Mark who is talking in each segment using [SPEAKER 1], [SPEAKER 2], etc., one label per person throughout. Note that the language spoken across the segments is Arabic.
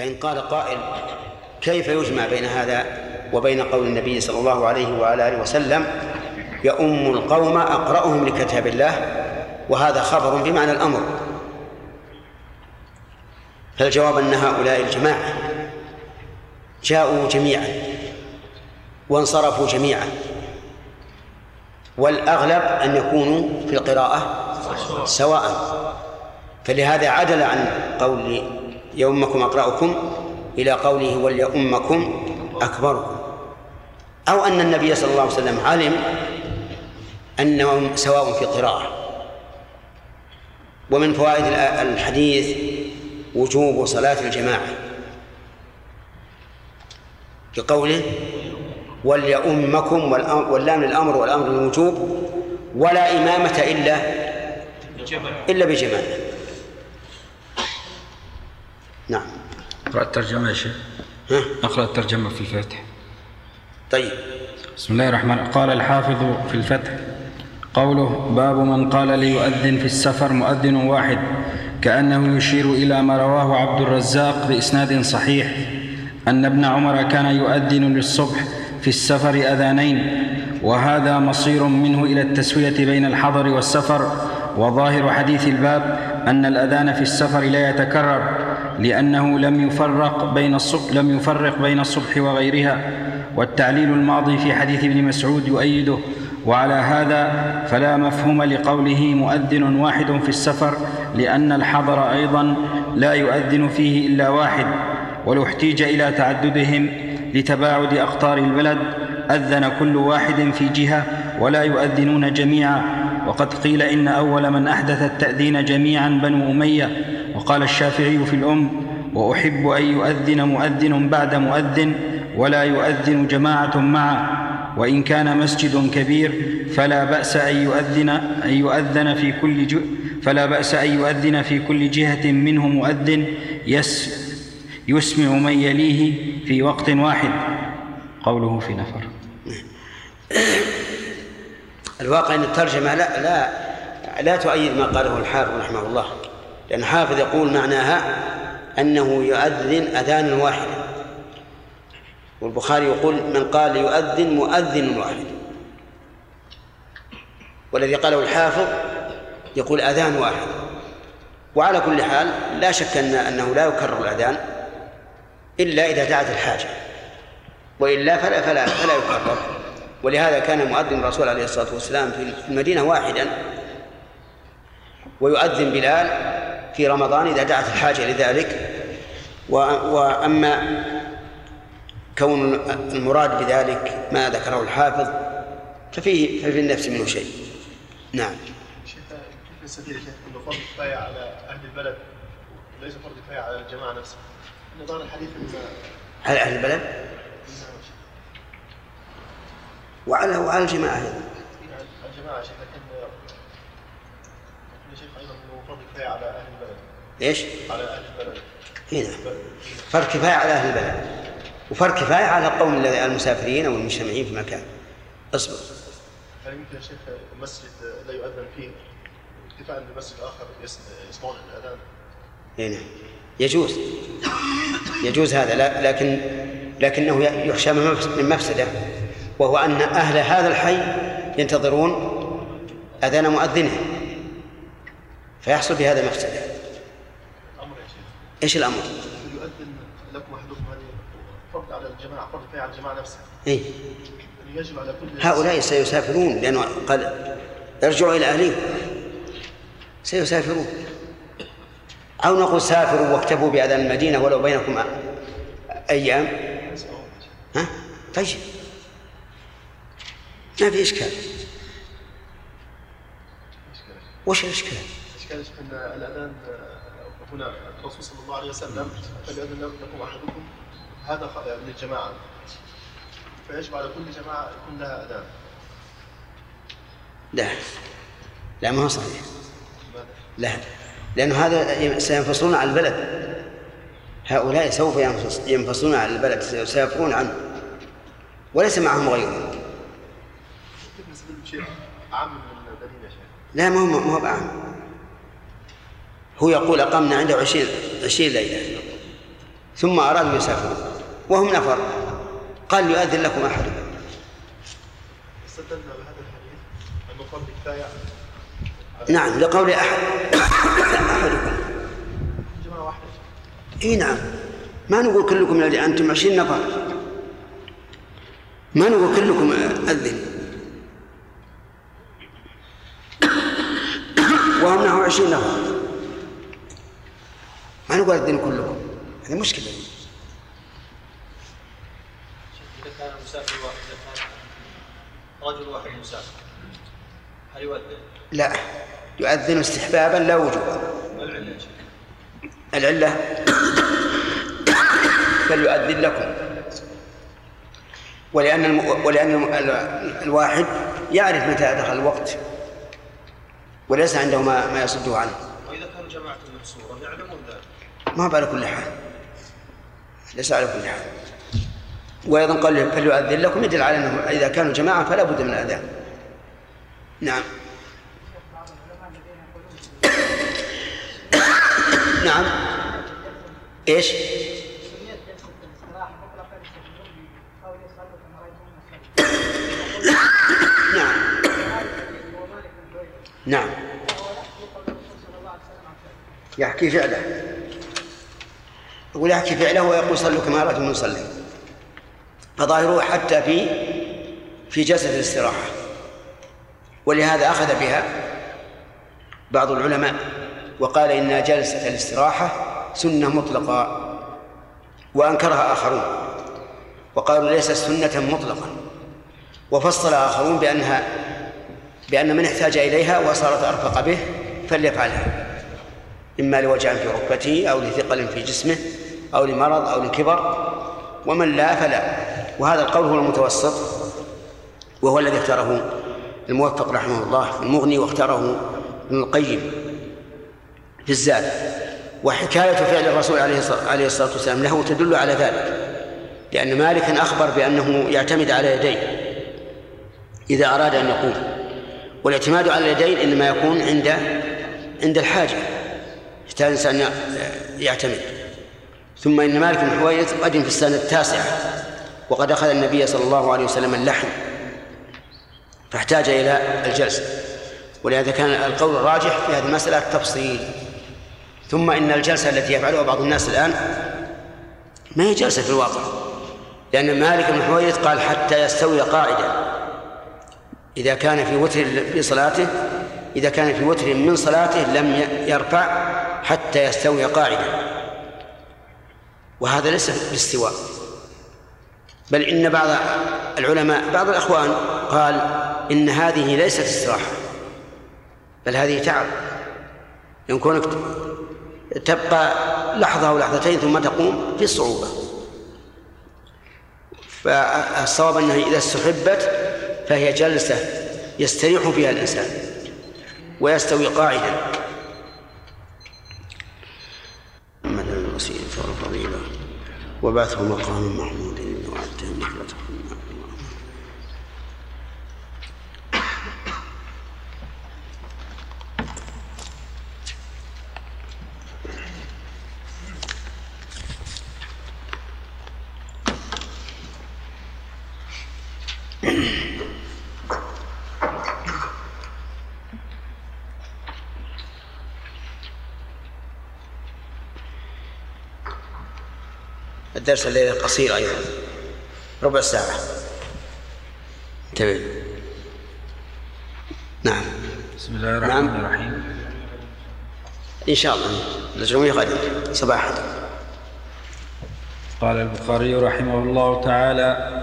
[SPEAKER 1] فإن قال قائل كيف يجمع بين هذا وبين قول النبي صلى الله عليه وعلى آله وسلم يؤم القوم أقرأهم لكتاب الله وهذا خبر بمعنى الأمر. فالجواب أن هؤلاء الجماعة جاءوا جميعا وانصرفوا جميعا والأغلب أن يكونوا في القراءة سواء. فلهذا عدل عن قول يؤمكم أقرأكم إلى قوله وليؤمكم أكبركم. أو أن النبي صلى الله عليه وسلم علم أنهم سواء في قراءة. ومن فوائد الحديث وجوب صلاة الجماعة. بقوله وليؤمكم واللام للأمر والأمر للوجوب ولا إمامة إلا إلا بجماعة. نعم.
[SPEAKER 2] اقرأ الترجمة يا شيخ. اقرأ الترجمة في الفاتح.
[SPEAKER 1] طيب.
[SPEAKER 2] بسم الله الرحمن الرحيم. قال الحافظ في الفتح قوله باب من قال ليؤذن في السفر مؤذن واحد كأنه يشير إلى ما رواه عبد الرزاق بإسناد صحيح أن ابن عمر كان يؤذن للصبح في السفر أذانين وهذا مصير منه إلى التسوية بين الحضر والسفر وظاهر حديث الباب أن الأذان في السفر لا يتكرر لأنه لم يفرق بين الصبح لم يفرق بين الصبح وغيرها والتعليل الماضي في حديث ابن مسعود يؤيده وعلى هذا فلا مفهوم لقوله مؤذن واحد في السفر لأن الحضر أيضا لا يؤذن فيه إلا واحد ولو احتيج إلى تعددهم لتباعد أقطار البلد أذن كل واحد في جهة ولا يؤذنون جميعا وقد قيل إن أول من أحدث التأذين جميعا بنو أمية وقال الشافعي في الأم وأحب أن يؤذن مؤذن بعد مؤذن ولا يؤذن جماعة معه. وإن كان مسجد كبير فلا بأس أن يؤذن أن يؤذن في كل. فلا بأس أن يؤذن في كل جهة منه مؤذن. يس يسمع من يليه في وقت واحد. قوله في نفر.
[SPEAKER 1] الواقع أن الترجمة لا لا لا تؤيد ما قاله الحافظ رحمه الله. لأن الحافظ يقول معناها أنه يؤذن أذانا واحدا والبخاري يقول من قال يؤذن مؤذن واحد. والذي قاله الحافظ يقول أذان واحد. وعلى كل حال لا شك أن أنه لا يكرر الأذان إلا إذا دعت الحاجة. وإلا فلا فلا فلا يكرر. ولهذا كان مؤذن الرسول عليه الصلاة والسلام في المدينة واحدا ويؤذن بلال في رمضان إذا دعت الحاجة لذلك. وأما كون المراد بذلك ما ذكره الحافظ ففيه ففي النفس منه شيء. نعم.
[SPEAKER 3] شيخ كيف انه فرض كفايه على أهل البلد؟ وليس فرض كفايه على الجماعه نفسها نظام الحديث
[SPEAKER 1] على أهل البلد وعلى وعلى الجماعة
[SPEAKER 3] أيضا. الجماعة شيخ لكن شيخ أيضا كفايه على أهل البلد.
[SPEAKER 1] إيش؟
[SPEAKER 3] على أهل البلد.
[SPEAKER 1] هنا فرض كفاية على أهل البلد. وفرق كفاية على القوم المسافرين أو المجتمعين في مكان. اصبر.
[SPEAKER 3] هل يمكن يا شيخ مسجد لا يؤذن فيه؟ اكتفاء بمسجد آخر يسمعون الأذان.
[SPEAKER 1] هنا نعم. يجوز. يجوز هذا. لكن لكنه يخشى من مفسدة. وهو أن أهل هذا الحي ينتظرون أذان مؤذنه. فيحصل في هذا مفسدة.
[SPEAKER 3] الأمر يا شيخ
[SPEAKER 1] إيش الأمر؟
[SPEAKER 3] على الجماعة فرض كفاية على الجماعة نفسها
[SPEAKER 1] إيه؟
[SPEAKER 3] يجب على كل
[SPEAKER 1] هؤلاء سيسافرون لأنه قال ارجعوا إلى أهليكم سيسافرون أو نقول سافروا واكتفوا بأذان المدينة ولو بينكم أيام ها؟ طيب ما في إشكال وش الإشكال؟
[SPEAKER 3] الإشكال أن الأذان هنا الرسول صلى الله عليه وسلم فليأذن لكم أحدكم. هذا للجماعة. فيجب على كل جماعة يكون لها أذان؟
[SPEAKER 1] لا. لا ما هو صحيح. لا. لأنه هذا سينفصلون عن البلد. هؤلاء سوف ينفصلون عن البلد سيسافرون عنه. وليس معهم غيرهم لا ما هو ما هو بعام. هو يقول أقمنا عنده عشرين عشرين ليلة. ثم أرادوا يسافرون وهم نفر. قال يؤذن لكم أحدكم
[SPEAKER 3] استدلنا بهذا الحديث أنه فرض كفاية
[SPEAKER 1] نعم لقول أحد. أحدكم.
[SPEAKER 3] جماعة واحدة
[SPEAKER 1] إي نعم. ما نقول كلكم يا أنتم عشرين نفر. ما نقول كلكم أذن. وهم نحو عشرين نفر. ما نقول اذنوا كلكم هذه مشكلة
[SPEAKER 4] إذا كان رجل واحد مسافر هل يؤذن؟
[SPEAKER 1] لا يؤذن استحبابا لا وجوبا
[SPEAKER 4] العلة؟
[SPEAKER 1] العله فليؤذن لكم ولأن الم... ولأن الواحد يعرف متى دخل الوقت وليس عنده ما, ما يصده عنه
[SPEAKER 4] وإذا كانوا جماعة محصورة يعلمون
[SPEAKER 1] ما هو على كل حال. ليس على كل حال. وأيضا قال فليؤذن لكم يدل على أنه إذا كانوا جماعة فلا بد من الأذان. نعم. نعم. إيش؟ نعم. نعم. يحكي فعله. يقول يحكي فعله ويقول صلوا كما رأيتم نصلي فظاهره حتى في في جلسة الاستراحة. ولهذا أخذ بها بعض العلماء وقال إن جلسة الاستراحة سنة مطلقة وأنكرها آخرون. وقالوا ليست سنة مطلقا وفصل آخرون بأنها بأن من احتاج إليها وصارت أرفق به فليفعلها. إما لوجع في ركبته أو لثقل في جسمه أو لمرض أو لكبر ومن لا فلا. وهذا القول هو المتوسط وهو الذي اختاره الموفق رحمه الله في المغني واختاره ابن القيم في الزاد. وحكاية فعل الرسول عليه الصلاة- والسلام له تدل على ذلك لأن مالكا أخبر بأنه يعتمد على يديه إذا أراد أن يقوم. والاعتماد على اليدين إنما يكون عند عند الحاجة. يحتاج الإنسان يعتمد. ثم إن مالك بن حويرث قدم في السنة التاسعة وقد أخذ النبي صلى الله عليه وسلم اللحم فاحتاج إلى الجلسة ولهذا كان القول الراجح في هذه المسألة التفصيل. ثم إن الجلسة التي يفعلها بعض الناس الآن ما هي جلسة في الواقع لأن مالك بن حويرث قال حتى يستوي قاعدا. إذا كان في وتر في صلاته إذا كان في وتر من صلاته لم يرفع حتى يستوي قاعدا. وهذا ليس بالاستواء بل إن بعض العلماء بعض الأخوان قال إن هذه ليست استراحة. بل هذه تعب. إن كونك تبقى لحظة أو لحظتين ثم تقوم في صعوبة. فالصواب أنها إذا استحبت فهي جلسة يستريح فيها الإنسان ويستوي قاعدا. محمد الوسيلة والفضيلة وبعثه مقام محمود وعدته نحلته الدرس الليلة قصير أيضا. ربع ساعة. انتبه. نعم.
[SPEAKER 2] بسم الله الرحمن
[SPEAKER 1] نعم.
[SPEAKER 2] الرحيم.
[SPEAKER 1] إن شاء الله. الجمعية غدا صباحا.
[SPEAKER 2] قال البخاري رحمه الله تعالى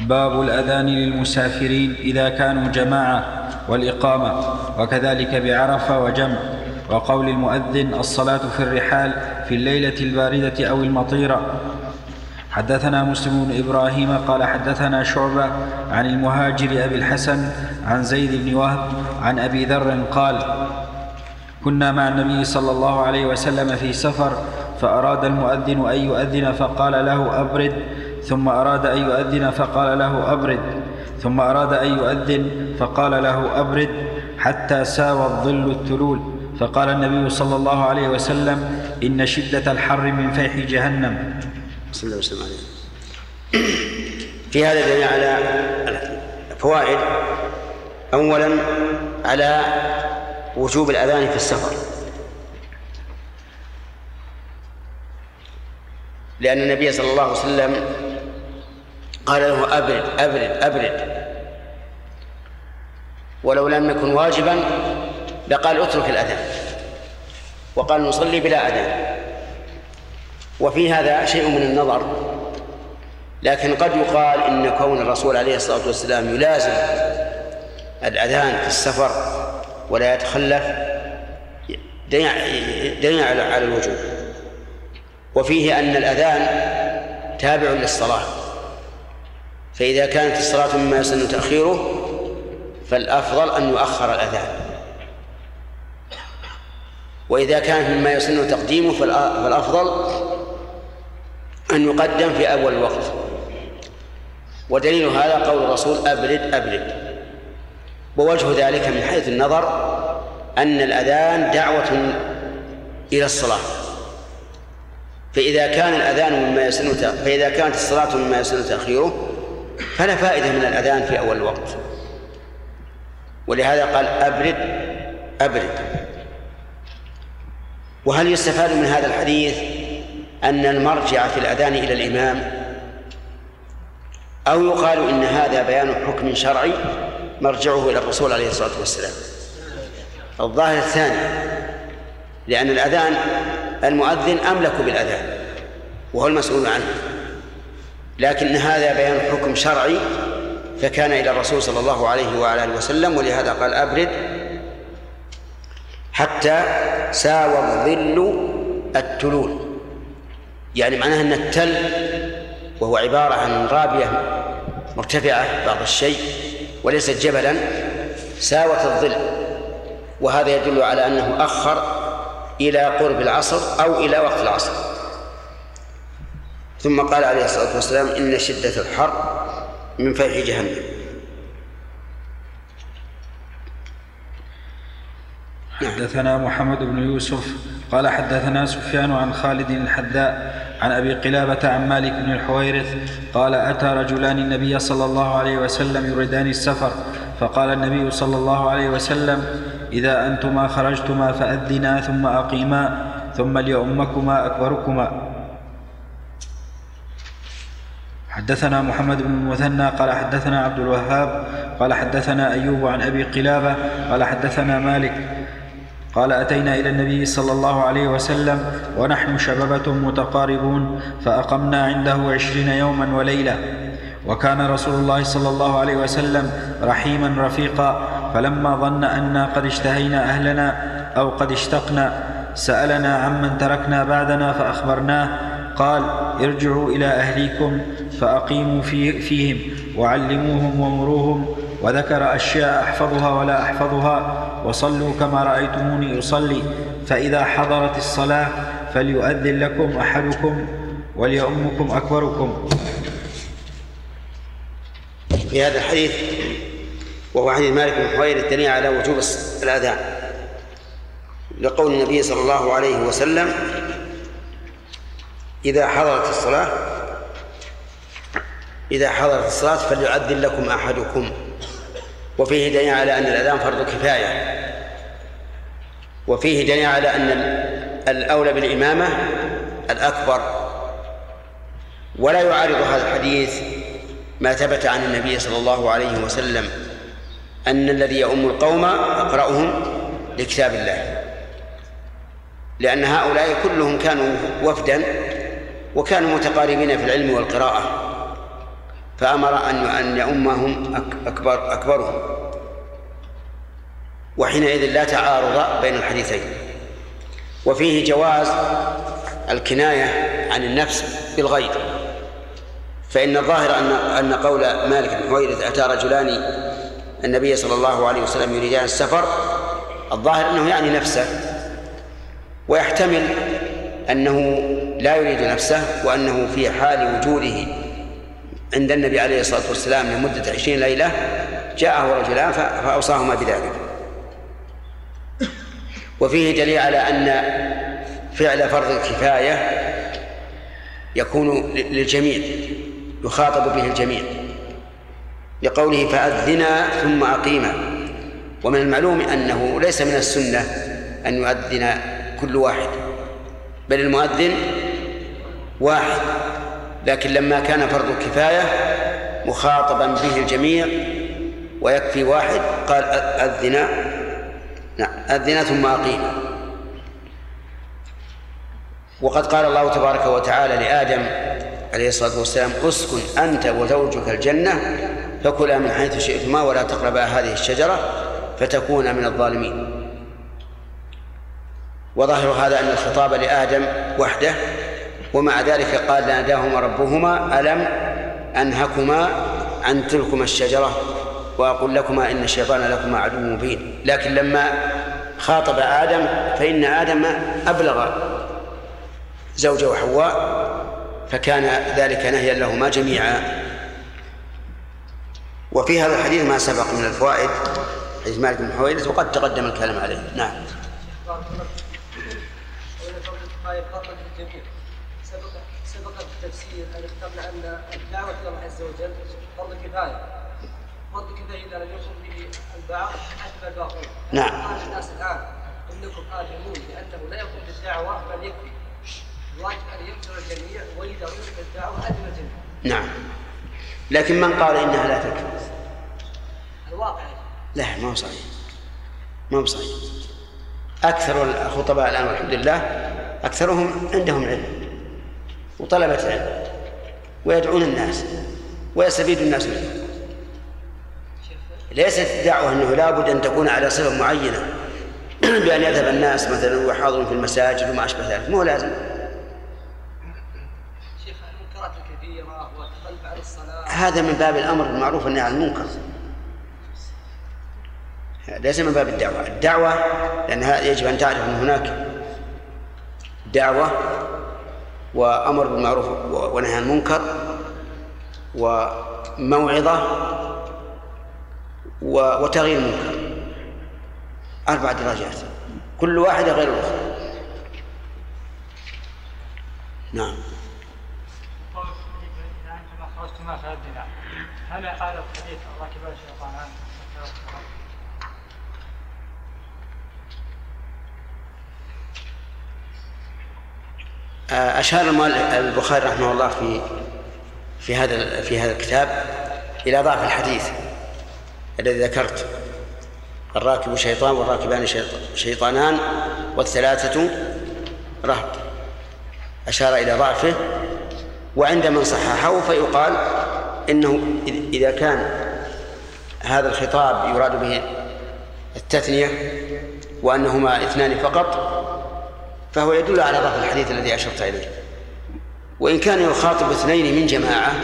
[SPEAKER 2] باب الأذان للمسافرين إذا كانوا جماعة والإقامة وكذلك بعرفة وجمع. وقول المؤذن الصلاة في الرحال في الليلة الباردة أو المطيرة. حدثنا مسلم بن إبراهيم قال حدثنا شعبة عن المهاجر أبي الحسن عن زيد بن وهب عن أبي ذر قال كنا مع النبي صلى الله عليه وسلم في سفر فأراد المؤذن أن يؤذن فقال له أبرد. ثم أراد أن يؤذن فقال له أبرد. ثم أراد أن يؤذن فقال له أبرد. حتى ساوى الظل التلول فقال النبي صلى الله عليه وسلم إن شدة الحر من فيح جهنم.
[SPEAKER 1] صلى الله وسلم عليه في هذا دليل على فوائد أولا على وجوب الأذان في السفر. لأن النبي صلى الله عليه وسلم قال له أبرد أبرد أبرد. ولو لم يكن واجبا لقال اترك الأذان. وقال نصلي بلا أذان. وفي هذا شيء من النظر لكن قد يقال إن كون الرسول عليه الصلاة والسلام يلازم الأذان في السفر ولا يتخلف دليل على الوجوب. وفيه أن الأذان تابع للصلاة. فإذا كانت الصلاة مما يسن تأخيره فالأفضل أن يؤخر الأذان. وإذا كان مما يسن تقديمه فالأفضل أن يقدم في أول الوقت ودليل هذا قول الرسول أبرد أبرد. ووجه ذلك من حيث النظر أن الأذان دعوة إلى الصلاة. فإذا كان الأذان مما يسن فإذا كانت الصلاة مما يسن تأخيره فلا فائدة من الأذان في أول الوقت ولهذا قال أبرد أبرد. وهل يستفاد من هذا الحديث؟ أن المرجع في الأذان إلى الإمام أو يقال إن هذا بيان حكم شرعي مرجعه إلى الرسول عليه الصلاة والسلام. الظاهر الثاني لأن الأذان المؤذن أملك بالأذان وهو المسؤول عنه. لكن هذا بيان حكم شرعي فكان إلى الرسول صلى الله عليه وعلى وسلم ولهذا قال أبرد حتى ساوى الظل التلول يعني معناها أن التل وهو عبارة عن رابية مرتفعة بعض الشيء وليست جبلا ساوت الظل. وهذا يدل على أنه أخر إلى قرب العصر أو إلى وقت العصر. ثم قال عليه الصلاة والسلام إن شدة الحر من فيح جهنم.
[SPEAKER 2] حدثنا محمد بن يوسف قال حدثنا سفيان عن خالد الحذاء عن أبي قلابة عن مالك بن الحويرث قال أتى رجلان النبي صلى الله عليه وسلم يريدان السفر فقال النبي صلى الله عليه وسلم إذا أنتما خرجتما فأذنا ثم أقيما ثم ليؤمكما أكبركما. حدثنا محمد بن المثنى قال حدثنا عبد الوهاب قال حدثنا أيوب عن أبي قلابة قال حدثنا مالك قال أتينا إلى النبي صلى الله عليه وسلم ونحن شببه متقاربون فأقمنا عنده عشرين يوما وليلة. وكان رسول الله صلى الله عليه وسلم رحيما رفيقا فلما ظن أنا قد اشتهينا أهلنا أو قد اشتقنا سألنا عمن تركنا بعدنا فأخبرناه قال ارجعوا إلى أهليكم فأقيموا في فيهم وعلموهم ومروهم وذكر أشياء أحفظها ولا أحفظها وصلوا كما رأيتموني أصلي فإذا حضرت الصلاة فليؤذن لكم أحدكم وليؤمكم أكبركم.
[SPEAKER 1] في هذا الحديث وهو حديث مالك بن حوير الدليل على وجوب الأذان. لقول النبي صلى الله عليه وسلم إذا حضرت الصلاة إذا حضرت الصلاة فليؤذن لكم أحدكم. وفيه دليل على أن الأذان فرض كفاية. وفيه دليل على أن الأولى بالإمامة الأكبر. ولا يعارض هذا الحديث ما ثبت عن النبي صلى الله عليه وسلم أن الذي يؤم القوم أقرأهم لكتاب الله. لأن هؤلاء كلهم كانوا وفدا وكانوا متقاربين في العلم والقراءة. فأمر أن أن يؤمهم أكبر أكبرهم. وحينئذ لا تعارض بين الحديثين. وفيه جواز الكناية عن النفس بالغير. فإن الظاهر أن أن قول مالك بن حويرث أتى رجلان النبي صلى الله عليه وسلم يريدان السفر الظاهر أنه يعني نفسه. ويحتمل أنه لا يريد نفسه وأنه في حال وجوده عند النبي عليه الصلاة والسلام لمدة عشرين ليلة جاءه رجلان فأوصاهما بذلك. وفيه دليل على أن فعل فرض الكفاية يكون للجميع يخاطب به الجميع. لقوله فأذنا ثم أقيما ومن المعلوم أنه ليس من السنة أن يؤذن كل واحد بل المؤذن واحد. لكن لما كان فرض كفاية مخاطبا به الجميع ويكفي واحد قال أذنا نعم أذنا ثم أقيما وقد قال الله تبارك وتعالى لآدم عليه الصلاة والسلام أسكن أنت وزوجك الجنة فكلا من حيث شئتما ولا تقربا هذه الشجرة فتكونا من الظالمين. وظاهر هذا أن الخطاب لآدم وحده ومع ذلك قال ناداهما ربهما ألم أنهكما عن تلكما الشجرة وأقول لكما إن الشيطان لكما عدو مبين لكن لما خاطب آدم فإن آدم أبلغ زوجه حواء فكان ذلك نهيا لهما جميعا وفي هذا الحديث ما سبق من الفوائد حديث مالك بن حويرث وقد تقدم الكلام عليه نعم
[SPEAKER 5] سبق في التفسير أن ذكرنا ان الدعوة إلى الله عز وجل فرض كفاية. فرض كفاية إذا لم يقم به البعض حسب الباقون.
[SPEAKER 1] نعم.
[SPEAKER 5] قال الناس الآن انكم اثمون لأنه لا يقوم بالدعوة بل يكفي. الواجب أن ينكر الجميع واذا رفض الدعوة اذن الجميع.
[SPEAKER 1] نعم. لكن من قال إنها لا تكفي؟
[SPEAKER 5] الواقع.
[SPEAKER 1] لا ما هو صحيح. ما هو صحيح. أكثر الخطباء الآن والحمد لله أكثرهم عندهم علم. وطلبة علم ويدعون الناس ويستفيد الناس منه. ليست الدعوة أنه لابد أن تكون على صفة معينة بأن يذهب الناس مثلا وحاضر في المساجد وما أشبه ذلك. مو لازم.
[SPEAKER 5] شيخ المنكرات الكثيره والتخلف عن الصلاة؟
[SPEAKER 1] هذا من باب الأمر بالمعروف والنهي عن المنكر. ليس من باب الدعوة. الدعوة لأنها يجب أن تعرف أن هناك دعوة وأمر بالمعروف ونهي عن المنكر وموعظة وتغيير المنكر. أربع درجات كل واحدة غير الأخرى. نعم.
[SPEAKER 6] هل قال الحديث راكب الشيطانان
[SPEAKER 1] أشار المؤلف- البخاري رحمه الله في في هذا في هذا الكتاب إلى ضعف الحديث الذي ذكرت. الراكب شيطان والراكبان شيط- شيطانان والثلاثة رهط. أشار إلى ضعفه وعند من صححه فيقال إنه إذ- إذا كان هذا الخطاب يراد به التثنية وأنهما اثنان فقط فهو يدل على ضعف الحديث الذي أشرت إليه. وإن كان يخاطب اثنين من جماعة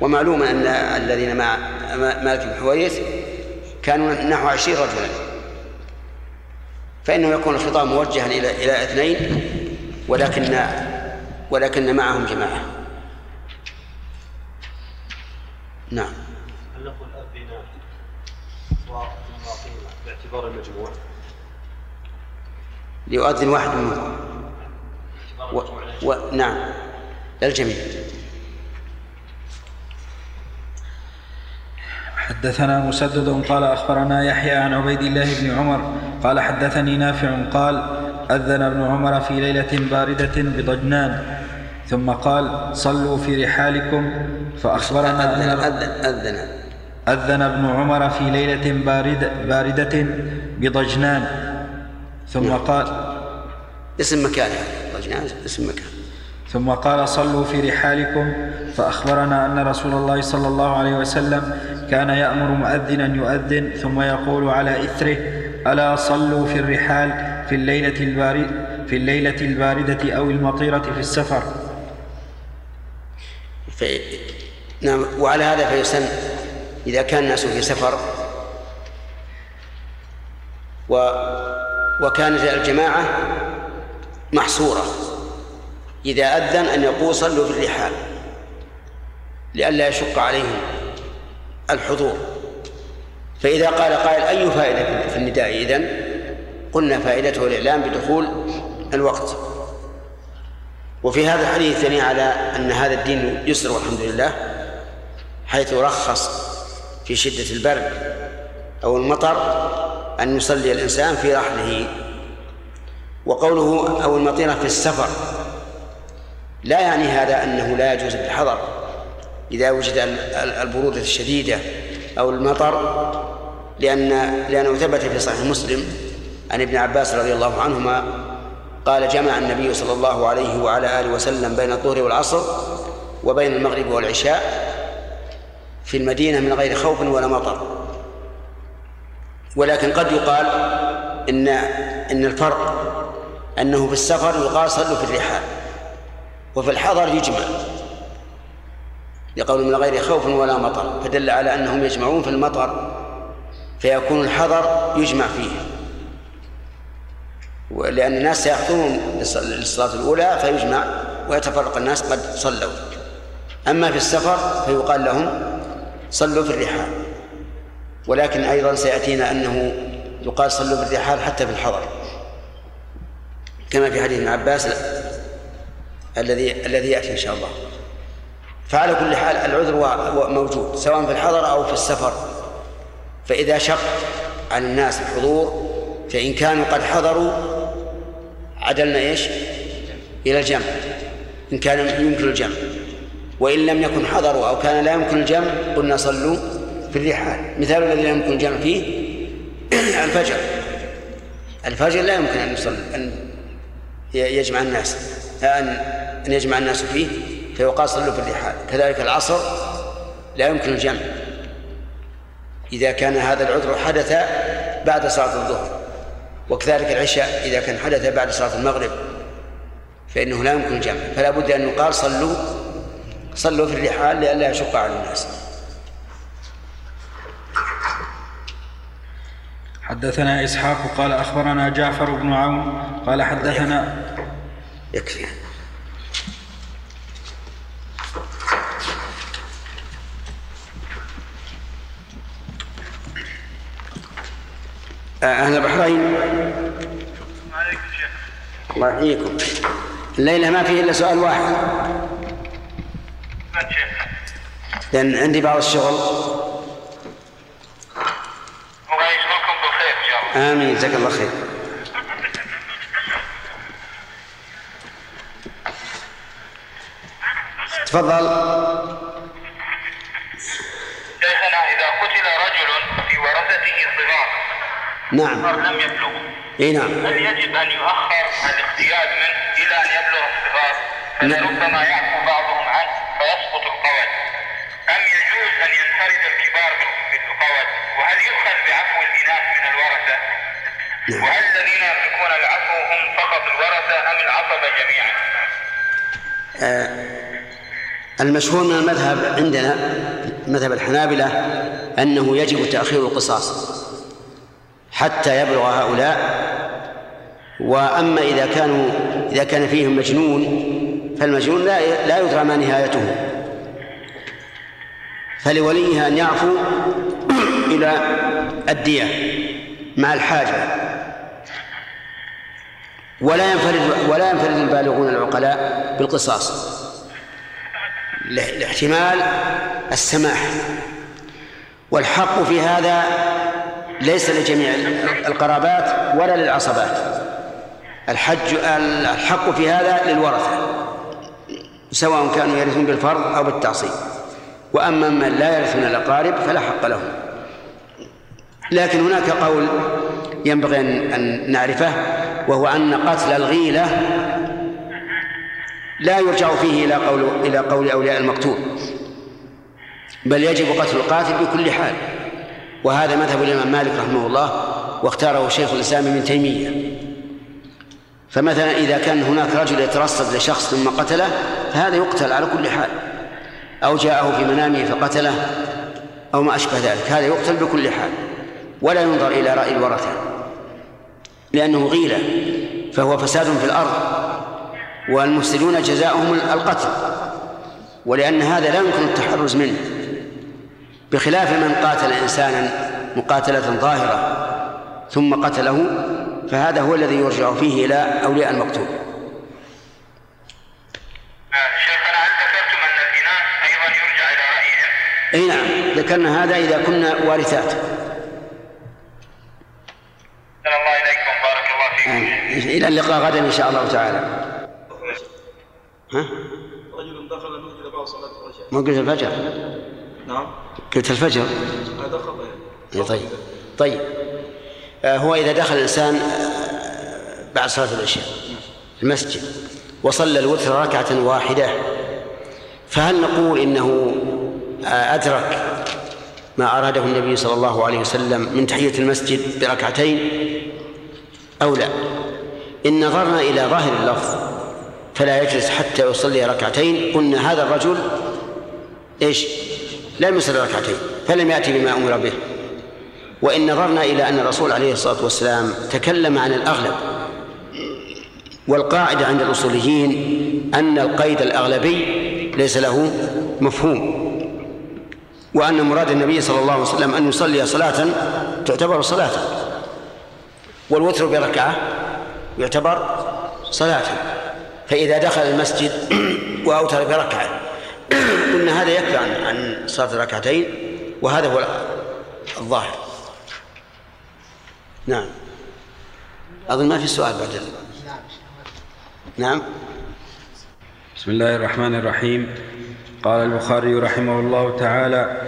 [SPEAKER 1] ومعلوم أن الذين مع مالك بن حويرث كانوا نحو عشرين رجلا. فإنه يكون الخطاب موجها إلى إلى اثنين ولكن ولكن معهم جماعة. نعم.
[SPEAKER 7] هل نقول ومواقيم باعتبار المجموع؟
[SPEAKER 1] ليؤذن واحد منهم. و... و... نعم. للجميع
[SPEAKER 2] حدثنا مسدد قال أخبرنا يحيى عن عبيد الله بن عمر قال حدثني نافع قال أذن ابن عمر في ليلة باردة بضجنان ثم قال صلوا في رحالكم فأخبرنا
[SPEAKER 1] أذن أذن أذن.
[SPEAKER 2] أذن ابن عمر في ليلة باردة, باردة بضجنان ثم قال
[SPEAKER 1] اسم مكان يعني. اسم مكان.
[SPEAKER 2] ثم قال صلوا في رحالكم. فأخبرنا أن رسول الله صلى الله عليه وسلم كان يأمر مؤذنا يؤذن ثم يقول على إثره ألا صلوا في الرحال في الليلة البارد في الليلة الباردة أو المطيرة في السفر.
[SPEAKER 1] في نعم. وعلى هذا فيسن إذا كان الناس في سفر. و وكانت الجماعة محصورة. إذا أذن أن يقول صلوا في الرحال لئلا يشق عليهم الحضور. فإذا قال قائل أي فائدة في النداء إذن قلنا فائدته الإعلام بدخول الوقت. وفي هذا الحديث دليل على أن هذا الدين يسر والحمد لله حيث رخص في شدة البرد أو المطر أن يصلي الإنسان في رحله. وقوله أو المطيرة في السفر. لا يعني هذا أنه لا يجوز بالحضر. إذا وجد البرودة الشديدة أو المطر لأن لأنه ثبت في صحيح مسلم عن ابن عباس رضي الله عنهما قال جمع النبي صلى الله عليه وعلى آله وسلم بين الظهر والعصر وبين المغرب والعشاء في المدينة من غير خوف ولا مطر. ولكن قد يقال إن إن الفرق أنه في السفر يقال صلوا في الرحال وفي الحضر يجمع لقول من غير خوف ولا مطر فدل على أنهم يجمعون في المطر فيكون الحضر يجمع فيه. لأن الناس سيحضرون للصلاة الأولى فيجمع ويتفرق الناس قد صلوا. أما في السفر فيقال لهم صلوا في الرحال. ولكن أيضا سيأتينا أنه يقال صلوا في الرحال حتى في الحضر. كما في حديث ابن عباس الذي الذي يأتي إن شاء الله. فعلى كل حال العذر موجود سواء في الحضر أو في السفر. فإذا شق على الناس الحضور فإن كانوا قد حضروا عدلنا إيش؟ إلى الجمع. إن كان يمكن الجمع. وإن لم يكن حضروا أو كان لا يمكن الجمع قلنا صلوا في الرحال مثال الذي لا يمكن الجمع فيه الفجر. الفجر لا يمكن أن يصلي أن يجمع الناس. أن أن يجمع الناس فيه فيقال صلوا في الرحال كذلك العصر لا يمكن الجمع. إذا كان هذا العذر حدث بعد صلاة الظهر. وكذلك العشاء إذا كان حدث بعد صلاة المغرب فإنه لا يمكن الجمع. فلا بد أن يقال صلوا صلوا في الرحال لئلا يشق على الناس.
[SPEAKER 2] حدثنا إسحاق قال أخبرنا جعفر بن عون قال حدثنا
[SPEAKER 1] يكفي. أهل البحرين. الله يحييكم. الليلة ما فيه إلا سؤال واحد. لأن عندي بعض الشغل
[SPEAKER 8] الله يشكركم بالخير إن شاء الله
[SPEAKER 1] آمين جزاك الله خير. تفضل.
[SPEAKER 8] شيخنا إذا قتل رجل في ورثته صغار
[SPEAKER 1] نعم.
[SPEAKER 8] لم يبلغوا.
[SPEAKER 1] إي نعم.
[SPEAKER 8] هل يجب أن يؤخر الاختيار منه إلى أن يبلغ الصغار؟ فلربما يعفو بعضهم عنه فيسقط القول. أم يجوز أن ينفرد الكبار بالقول وهل يؤخذ بعفو الإناث من الورثة؟ وهل الذين يملكون العفو هم فقط الورثة أم العصبة جميعا؟
[SPEAKER 1] آه، المشهور من المذهب عندنا مذهب الحنابلة أنه يجب تأخير القصاص حتى يبلغ هؤلاء. وأما إذا كانوا إذا كان فيهم مجنون فالمجنون لا لا يدرى ما نهايته. فلوليها أن يعفو إلى الدية مع الحاجة. ولا ينفرد ولا ينفرد البالغون العقلاء بالقصاص. لاحتمال السماح. والحق في هذا ليس لجميع القرابات ولا للعصبات. الحج الحق في هذا للورثة سواء كانوا يرثون بالفرض أو بالتعصيب. وأما من لا يرثون الأقارب فلا حق لهم. لكن هناك قول ينبغي أن نعرفه وهو أن قتل الغيلة لا يرجع فيه إلى قول إلى قول أولياء المقتول بل يجب قتل القاتل بكل حال. وهذا مذهب الإمام مالك رحمه الله واختاره شيخ الإسلام ابن تيمية. فمثلا إذا كان هناك رجل يترصد لشخص ثم قتله فهذا يقتل على كل حال. أو جاءه في منامه فقتله أو ما أشبه ذلك هذا يقتل بكل حال. ولا ينظر إلى رأي الورثة لأنه غيلة فهو فساد في الأرض والمفسدون جزاؤهم القتل ولأن هذا لا يمكن التحرز منه. بخلاف من قاتل إنسانا مقاتلة ظاهرة ثم قتله فهذا هو الذي يرجع فيه إلى أولياء المقتول. شيخنا هل ذكرتم أن أيضا يرجع إلى أي نعم ذكرنا هذا إذا كنا وارثات.
[SPEAKER 8] الله إليكم. بارك الله فيكم.
[SPEAKER 1] إلى اللقاء غدا إن شاء الله تعالى. ها؟
[SPEAKER 3] رجل دخل المسجد بعد صلاة العشاء
[SPEAKER 1] ما قلت الفجر؟
[SPEAKER 3] نعم.
[SPEAKER 1] قلت الفجر.
[SPEAKER 3] هذا خطأ.
[SPEAKER 1] إيه، طيب. طيب. آه، هو إذا دخل الإنسان آه، بعد صلاة العشاء المسجد وصلى الوتر ركعة واحدة فهل نقول إنه آه، أدرك ما أراده النبي صلى الله عليه وسلم من تحية المسجد بركعتين أو لا. إن نظرنا إلى ظاهر اللفظ فلا يجلس حتى يصلي ركعتين. قلنا هذا الرجل إيش؟ لم يصلي ركعتين فلم يأتي بما أمر به. وإن نظرنا إلى أن الرسول عليه الصلاة والسلام تكلم عن الأغلب والقاعدة عند الأصوليين أن القيد الأغلبي ليس له مفهوم. وأن مراد النبي صلى الله عليه وسلم أن يصلي صلاة تعتبر صلاة. والوتر بركعة يعتبر صلاة. فإذا دخل المسجد وأوتر بركعة قلنا هذا يكفي عن عن صلاة الركعتين وهذا هو الظاهر. نعم. أظن ما في سؤال بعد. نعم.
[SPEAKER 2] بسم الله الرحمن الرحيم. قال البخاري رحمه الله تعالى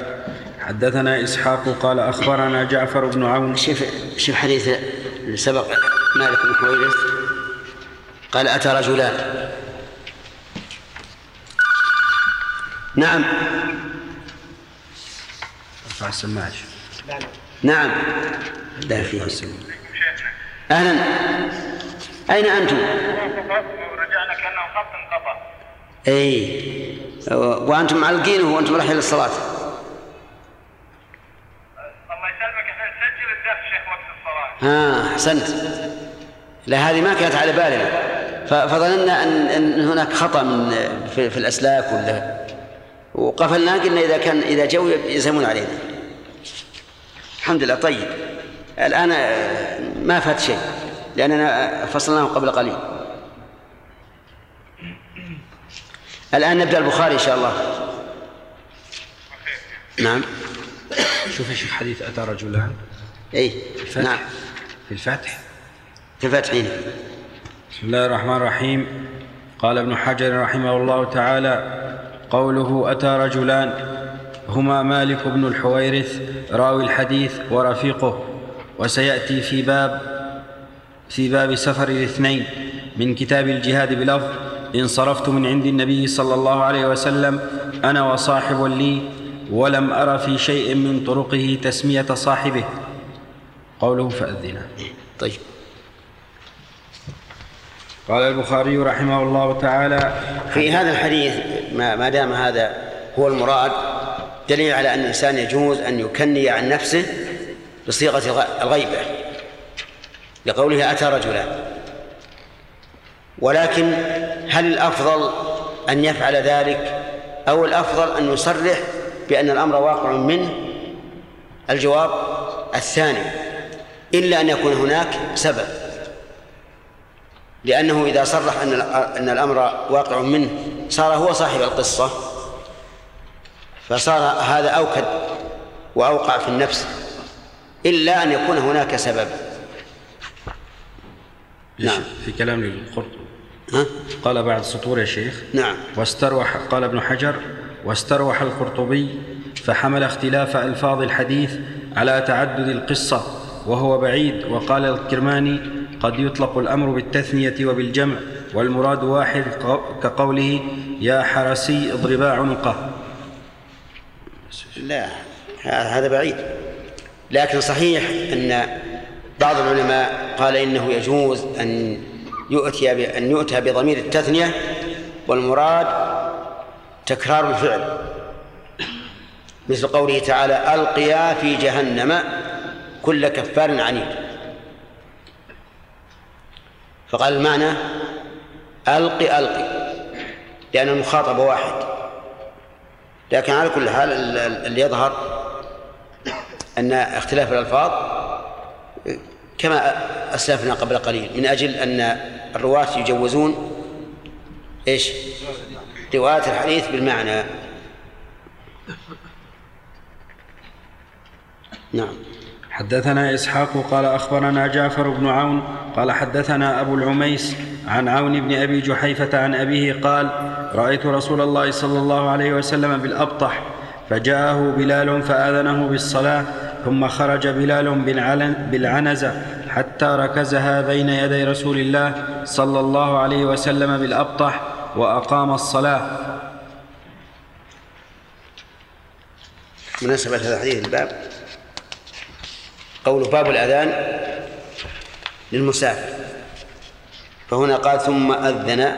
[SPEAKER 2] حدثنا إسحاق قال أخبرنا جعفر بن عون
[SPEAKER 1] شوف شوف حديث اللي سبق مالك بن حويرث قال أتى رجلان نعم
[SPEAKER 2] ارفع السماعة
[SPEAKER 1] نعم لا فيه أهلا أين أنتم؟
[SPEAKER 8] ورجعنا كأنه خط انقطع
[SPEAKER 1] أي وأنتم معلقين وأنتم رايحين للصلاة.
[SPEAKER 8] الله يسلمك إحنا نسجل الدرس شيخ وقت الصلاة.
[SPEAKER 1] ها أحسنت. لا هذه ما كانت على بالنا. فظننا أن, أن هناك خطأ من في, في الأسلاك ولا وقفلنا قلنا إذا كان إذا جو يزهمون علينا. الحمد لله. طيب. الآن آه، ما فات شيء لأننا فصلناه قبل قليل. الآن نبدأ البخاري إن شاء الله. نعم.
[SPEAKER 2] شوف يا شيخ حديث أتى رجلان
[SPEAKER 1] أي
[SPEAKER 2] الفتح.
[SPEAKER 1] نعم.
[SPEAKER 2] في الفتح.
[SPEAKER 1] في الفتح هنا
[SPEAKER 2] بسم الله الرحمن الرحيم. قال ابن حجر رحمه الله تعالى قوله أتى رجلان هما مالك بن الحويرث راوي الحديث ورفيقه. وسيأتي في باب في باب سفر الاثنين من كتاب الجهاد بلفظ انصرفت من عند النبي صلى الله عليه وسلم أنا وصاحب لي ولم أر في شيء من طرقه تسمية صاحبه. قوله فأذنا.
[SPEAKER 1] طيب.
[SPEAKER 2] قال البخاري رحمه الله تعالى
[SPEAKER 1] في هذا الحديث ما دام هذا هو المراد دليل على أن الإنسان يجوز أن يكني عن نفسه بصيغة الغ- الغيبة لقوله أتى رجلان ولكن هل الأفضل أن يفعل ذلك أو الأفضل أن يصرح بأن الأمر واقع منه؟ الجواب الثاني إلا أن يكون هناك سبب لأنه إذا صرح أن أن الأمر واقع منه صار هو صاحب القصة فصار هذا أوكد وأوقع في النفس إلا أن يكون هناك سبب. نعم.
[SPEAKER 2] في كلام للقرطبي.
[SPEAKER 1] ها؟
[SPEAKER 2] قال بعد سطور يا شيخ.
[SPEAKER 1] نعم.
[SPEAKER 2] واستروح قال ابن حجر واستروح القرطبي فحمل اختلاف ألفاظ الحديث على تعدد القصة وهو بعيد. وقال الكرماني قد يطلق الأمر بالتثنية وبالجمع والمراد واحد كقوله يا حرسي اضربا عنقه.
[SPEAKER 1] لا هذا بعيد. لكن صحيح أن بعض العلماء قال إنه يجوز أن يؤتي أن يؤتى بضمير التثنية والمراد تكرار الفعل. مثل قوله تعالى ألقيا في جهنم كل كفار عنيد. فقال المعنى ألقي ألقي لأن المخاطب واحد. لكن على كل حال ال- ال- اللي يظهر أن اختلاف الألفاظ كما أسلفنا قبل قليل من أجل أن الرواة يجوزون إيش؟ رواية الحديث بالمعنى. نعم.
[SPEAKER 2] حدثنا إسحاق قال أخبرنا جعفر بن عون قال حدثنا أبو العميس عن عون بن أبي جحيفة عن أبيه قال رأيت رسول الله صلى الله عليه وسلم بالأبطح فجاءه بلال فآذنه بالصلاة ثم خرج بلال بالعنزة حتى ركزها بين يدي رسول الله صلى الله عليه وسلم بالأبطح وأقام الصلاة.
[SPEAKER 1] مناسبة هذا الحديث الباب. قول باب الأذان للمسافر. فهنا قال ثم أذن.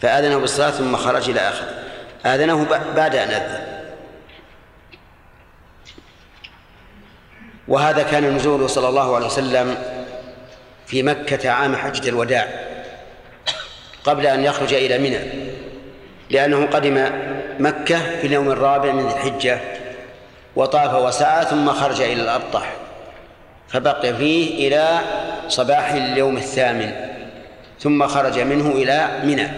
[SPEAKER 1] فآذنه بالصلاة ثم خرج إلى آخر. آذنه بعد أن أذن. وهذا كان نزوله صلى الله عليه وسلم في مكة عام حجة الوداع قبل أن يخرج إلى منى لأنه قدم مكة في اليوم الرابع من ذي الحجة وطاف وسعى ثم خرج إلى الأبطح فبقي فيه إلى صباح اليوم الثامن ثم خرج منه إلى منى.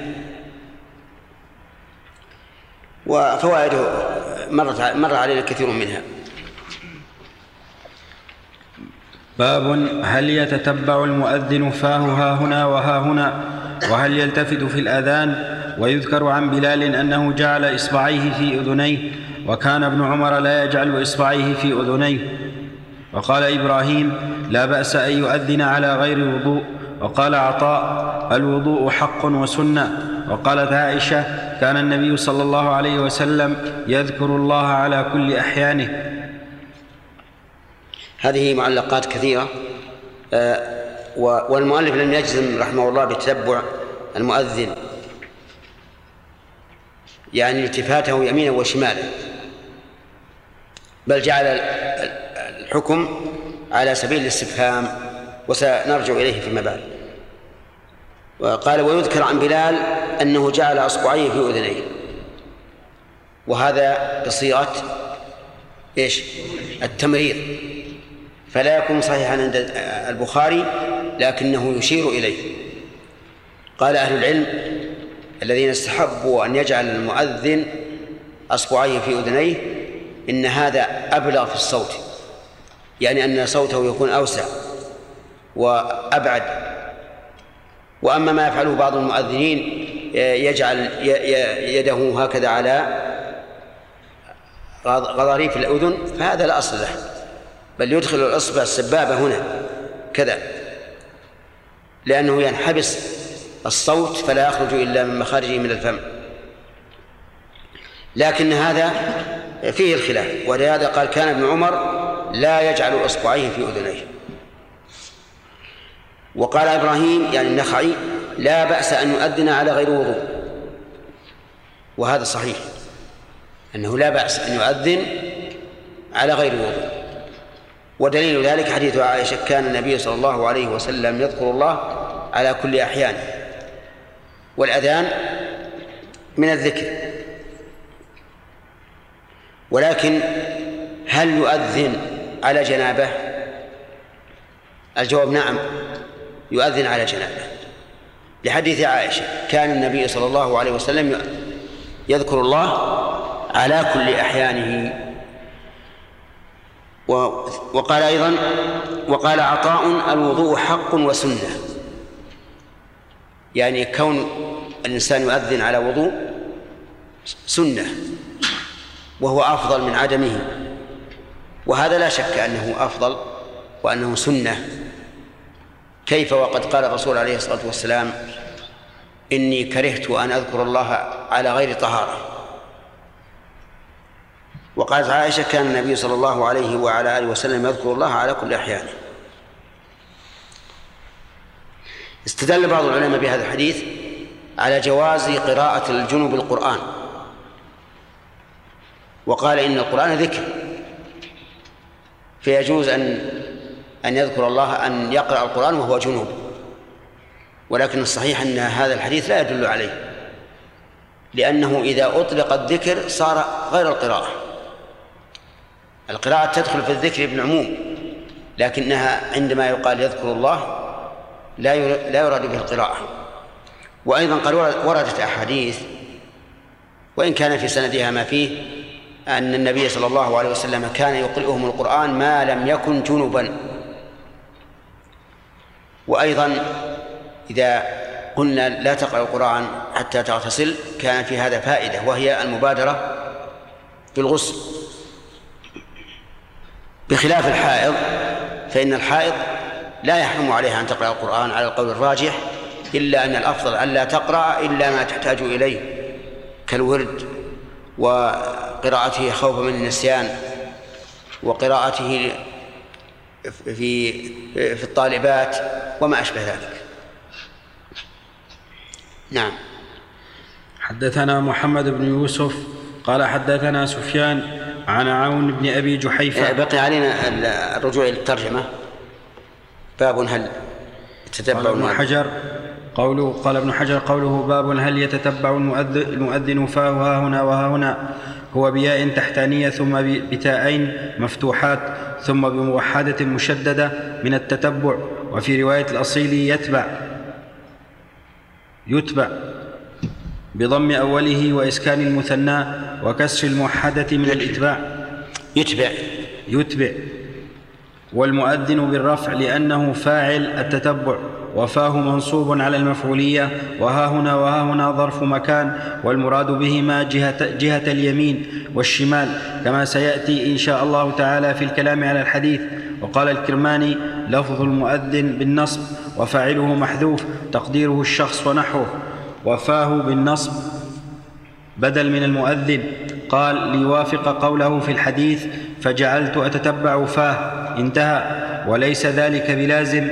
[SPEAKER 1] وفوائده مرت مر علينا كثير منها.
[SPEAKER 2] باب هل يتتبع المؤذن فاه ها هنا وها هنا؟ وهل يلتفت في الأذان؟ ويذكر عن بلال أنه جعل إصبعيه في أذنيه وكان ابن عمر لا يجعل إصبعيه في أذنيه. وقال إبراهيم لا بأس أن يؤذن على غير وضوء. وقال عطاء الوضوء حق وسنة. وقالت عائشة كان النبي صلى الله عليه وسلم يذكر الله على كل أحيانه.
[SPEAKER 1] هذه معلقات كثيرة. آه، والمؤلف لم يجزم رحمه الله بتتبع المؤذن يعني التفاته يمينا وشمالا بل جعل الحكم على سبيل الاستفهام وسنرجع إليه فيما بعد. وقال ويذكر عن بلال أنه جعل أصبعيه في أذنيه. وهذا بصيغة إيش؟ التمريض. فلا يكون صحيحا عند البخاري لكنه يشير إليه. قال أهل العلم الذين استحبوا أن يجعل المؤذن أصبعيه في أذنيه إن هذا أبلغ في الصوت يعني أن صوته يكون أوسع وأبعد. وأما ما يفعله بعض المؤذنين يجعل يده هكذا على غضاريف الأذن فهذا لا أصل له. بل يدخل الإصبع السبابة هنا كذا. لأنه ينحبس الصوت فلا يخرج إلا من مخارجه من الفم. لكن هذا فيه الخلاف ولهذا قال كان ابن عمر لا يجعل إصبعيه في أذنيه. وقال إبراهيم يعني النخعي لا بأس أن يؤذن على غير وضوء. وهذا صحيح أنه لا بأس أن يؤذن على غير وضوء. ودليل ذلك حديث عائشة كان النبي صلى الله عليه وسلم يذكر الله على كل أحيانه والأذان من الذكر. ولكن هل يؤذن على جنابه؟ الجواب نعم يؤذن على جنابه. لحديث عائشة كان النبي صلى الله عليه وسلم يذكر الله على كل أحيانه. وقال أيضا وقال عطاء الوضوء حق وسنة. يعني كون الإنسان يؤذن على وضوء سنة وهو أفضل من عدمه. وهذا لا شك أنه أفضل وأنه سنة. كيف وقد قال الرسول عليه الصلاة والسلام إني كرهت أن أذكر الله على غير طهارة. وقالت عائشة كان النبي صلى الله عليه وعلى آله وسلم يذكر الله على كل أحيانه. استدل بعض العلماء بهذا الحديث على جواز قراءة الجنوب القرآن. وقال إن القرآن ذكر. فيجوز أن أن يذكر الله أن يقرأ القرآن وهو جنوب. ولكن الصحيح أن هذا الحديث لا يدل عليه. لأنه إذا أطلق الذكر صار غير القراءة. القراءة تدخل في الذكر بالعموم لكنها عندما يقال يذكر الله لا لا يراد به القراءة. وأيضا قد وردت أحاديث وإن كان في سندها ما فيه أن النبي صلى الله عليه وسلم كان يقرئهم القرآن ما لم يكن جنبا. وأيضا إذا قلنا لا تقرأ القرآن حتى تغتسل كان في هذا فائدة وهي المبادرة بالغسل. بخلاف الحائض فإن الحائض لا يحرم عليها أن تقرأ القرآن على القول الراجح إلا أن الأفضل ألا تقرأ إلا ما تحتاج إليه كالورد وقراءته خوفا من النسيان وقراءته في في الطالبات وما أشبه ذلك. نعم.
[SPEAKER 2] حدثنا محمد بن يوسف قال حدثنا سفيان عن عون بن أبي جحيفة.
[SPEAKER 1] بقي علينا الرجوع إلى الترجمة. باب هل
[SPEAKER 2] تتبع قال ابن حجر قوله قال ابن حجر قوله باب هل يتتبع المؤذن فاه ها هنا وها هنا. هو بياء تحتانية ثم بتاءين مفتوحات ثم بموحدة مشددة من التتبع. وفي رواية الأصيل يتبع. يتبع. بضم أوله وإسكان المثنى وكسر الموحدة من الإتباع.
[SPEAKER 1] يتبع.
[SPEAKER 2] يتبع. والمؤذن بالرفع لأنه فاعل التتبع. وفاه منصوب على المفعولية. وها هنا وها هنا ظرف مكان. والمراد بهما جهة, جهة اليمين والشمال. كما سيأتي إن شاء الله تعالى في الكلام على الحديث. وقال الكرماني لفظ المؤذن بالنصب. وفاعله محذوف. تقديره الشخص ونحوه. وفاه بالنصب بدل من المؤذن. قال ليوافق قوله في الحديث فجعلت أتتبع فاه. انتهى. وليس ذلك بلازم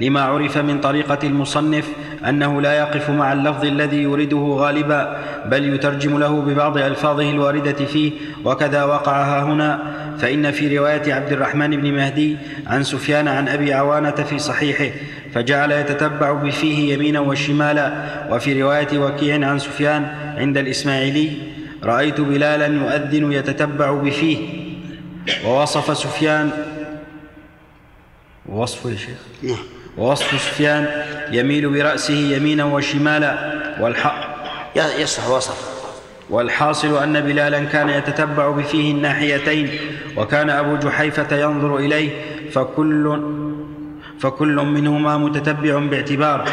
[SPEAKER 2] لما عرف من طريقة المصنف أنه لا يقف مع اللفظ الذي يريده غالبا بل يترجم له ببعض ألفاظه الواردة فيه. وكذا وقع هنا. فإن في رواية عبد الرحمن بن مهدي عن سفيان عن أبي عوانة في صحيحه. فجعل يتتبع بفيه يمينا وشمالا. وفي رواية وكيع عن سفيان عند الإسماعيلي رأيت بلالا يؤذن يتتبع بفيه. ووصف سفيان وصفه يا شيخ. نعم. ووصف سفيان يميل برأسه يمينا وشمالا. والحق
[SPEAKER 1] يصح وصف.
[SPEAKER 2] والحاصل أن بلالا كان يتتبع بفيه الناحيتين. وكان أبو جحيفة ينظر إليه فكل فكل منهما متتبع باعتبار.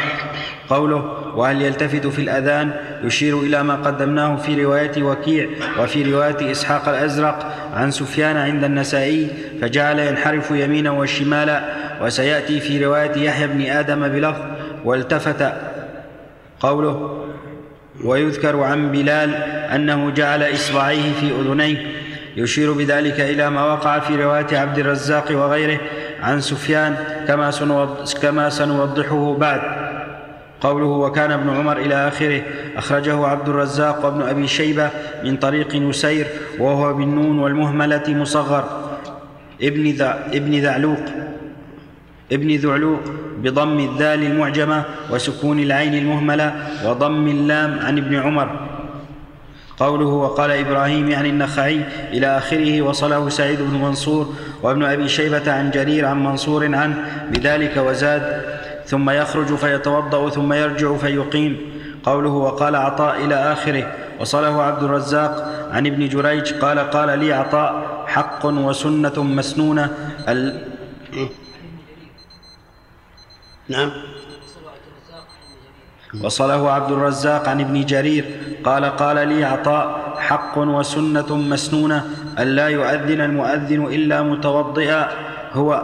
[SPEAKER 2] قوله وهل يلتفت في الأذان؟ يشير إلى ما قدمناه في رواية وكيع وفي رواية إسحاق الأزرق عن سفيان عند النسائي فجعل ينحرف يمينا وشمالا وسيأتي في رواية يحيى بن آدم بلفظ والتفت. قوله ويذكر عن بلال أنه جعل إصبعيه في أذنيه. يشير بذلك إلى ما وقع في رواية عبد الرزاق وغيره عن سفيان كما كما سنوضحه بعد. قوله وكان ابن عمر إلى آخره أخرجه عبد الرزاق وابن أبي شيبة من طريق نسير وهو بالنون والمهملة مصغر. ابن, ذا ابن ذعلوق ابن ذعلوق بضم الذال المعجمة وسكون العين المهملة وضم اللام عن ابن عمر. قوله وقال إبراهيم يعني النخعي إلى آخره وصله سعيد بن منصور وابن أبي شيبة عن جرير عن منصور عنه بذلك وزاد ثم يخرج فيتوضأ ثم يرجع فيقيم. قوله وقال عطاء إلى آخره وصله عبد الرزاق عن ابن جريج قال قال لي عطاء حق وسنة مسنونة ال...
[SPEAKER 1] نعم.
[SPEAKER 2] وصله عبد الرزاق عن ابن جرير قال قال لي عطاء حق وسنة مسنونة أن لا يؤذن المؤذن إلا متوضئا هو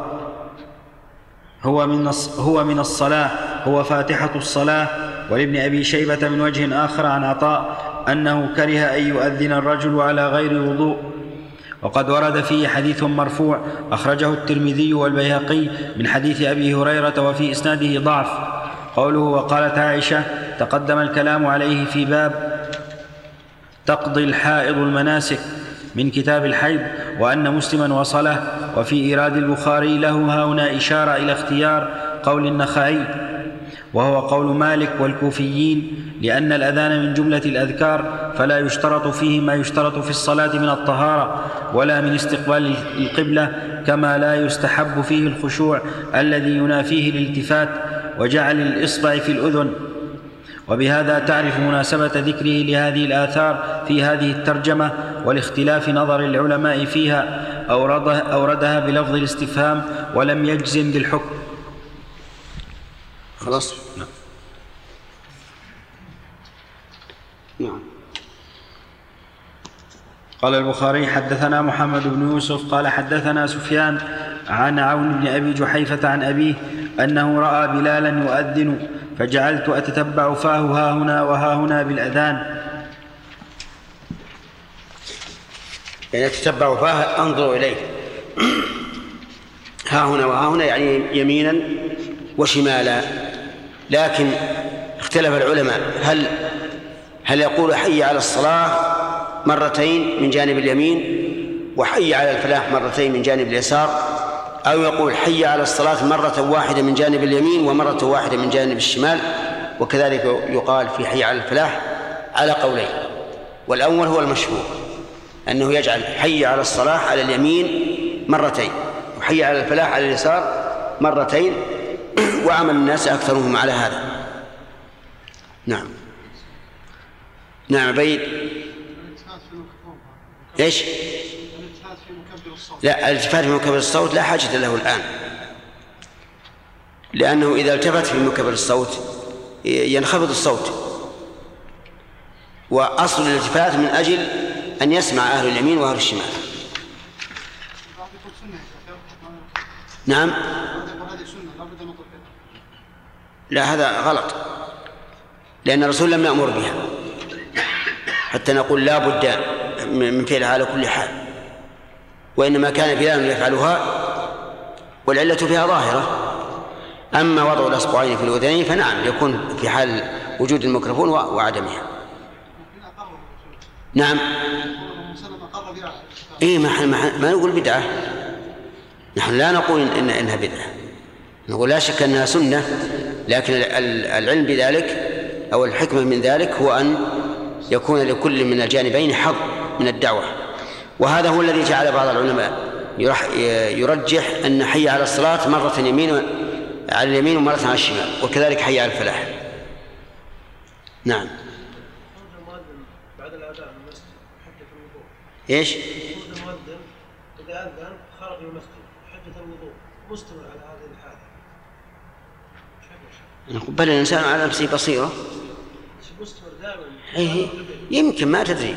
[SPEAKER 2] هو من هو من الصلاة هو فاتحة الصلاة. ولابن أبي شيبة من وجه آخر عن عطاء أنه كره أن يؤذن الرجل على غير وضوء. وقد ورد فيه حديث مرفوع أخرجه الترمذي والبيهقي من حديث أبي هريرة وفي إسناده ضعف. قوله وقالت عائشة تقدم الكلام عليه في باب تقضي الحائض المناسك من كتاب الحيض وأن مسلما وصله وفي إيراد البخاري له هنا إشارة إلى اختيار قول النخعي وهو قول مالك والكوفيين لأن الأذان من جملة الأذكار فلا يشترط فيه ما يشترط في الصلاة من الطهارة ولا من استقبال القبلة كما لا يستحب فيه الخشوع الذي ينافيه الالتفات وجعل الإصبع في الأذن. وبهذا تعرف مناسبة ذكره لهذه الآثار في هذه الترجمة ولاختلاف نظر العلماء فيها أوردها, أوردها بلفظ الاستفهام ولم يجزم بالحكم.
[SPEAKER 1] خلاص؟ نعم. نعم.
[SPEAKER 2] قال البخاري حدثنا محمد بن يوسف قال حدثنا سفيان عن عون بن أبي جحيفة عن أبيه أنه رأى بلالا يؤذن فجعلت أتتبع فاه ها هنا وها هنا بالأذان.
[SPEAKER 1] يعني أتتبع فاه أنظر إليه. ها هنا وها هنا يعني يمينا وشمالا. لكن اختلف العلماء هل هل يقول حي على الصلاة مرتين من جانب اليمين وحي على الفلاح مرتين من جانب اليسار؟ أو يقول حي على الصلاة مرة واحدة من جانب اليمين ومرة واحدة من جانب الشمال وكذلك يقال في حي على الفلاح على قولين. والأول هو المشهور أنه يجعل حي على الصلاة على اليمين مرتين وحي على الفلاح على اليسار مرتين وعمل الناس أكثرهم على هذا. نعم. نعم عبيد إيش؟ لا الالتفات في مكبر الصوت لا حاجة له الآن. لأنه إذا التفت في مكبر الصوت ينخفض الصوت. وأصل الالتفات من أجل أن يسمع أهل اليمين وأهل الشمال. نعم. لا هذا غلط. لأن الرسول لم يأمر بها. حتى نقول لا بد من فعلها على كل حال. وإنما كان بلال يفعلها والعلة فيها ظاهرة. أما وضع الأصبعين في الأذنين فنعم يكون في حال وجود الميكروفون وعدمها. نعم. إيه ما, ما, ما نقول بدعة. نحن لا نقول إن إنها بدعة. نقول لا شك أنها سنة لكن العلم بذلك أو الحكمة من ذلك هو أن يكون لكل من الجانبين حظ من الدعوة. وهذا هو الذي جعل بعض العلماء يرجح أن حي على الصلاة مرة يمين على اليمين ومرة على الشمال وكذلك حي على الفلاح. نعم. إيش؟
[SPEAKER 5] المؤذن من المسجد الوضوء مستمر على هذه الحالة
[SPEAKER 1] بل الإنسان على نفسه بصيرة.
[SPEAKER 5] مستمر دائما
[SPEAKER 1] إيه يمكن ما تدري.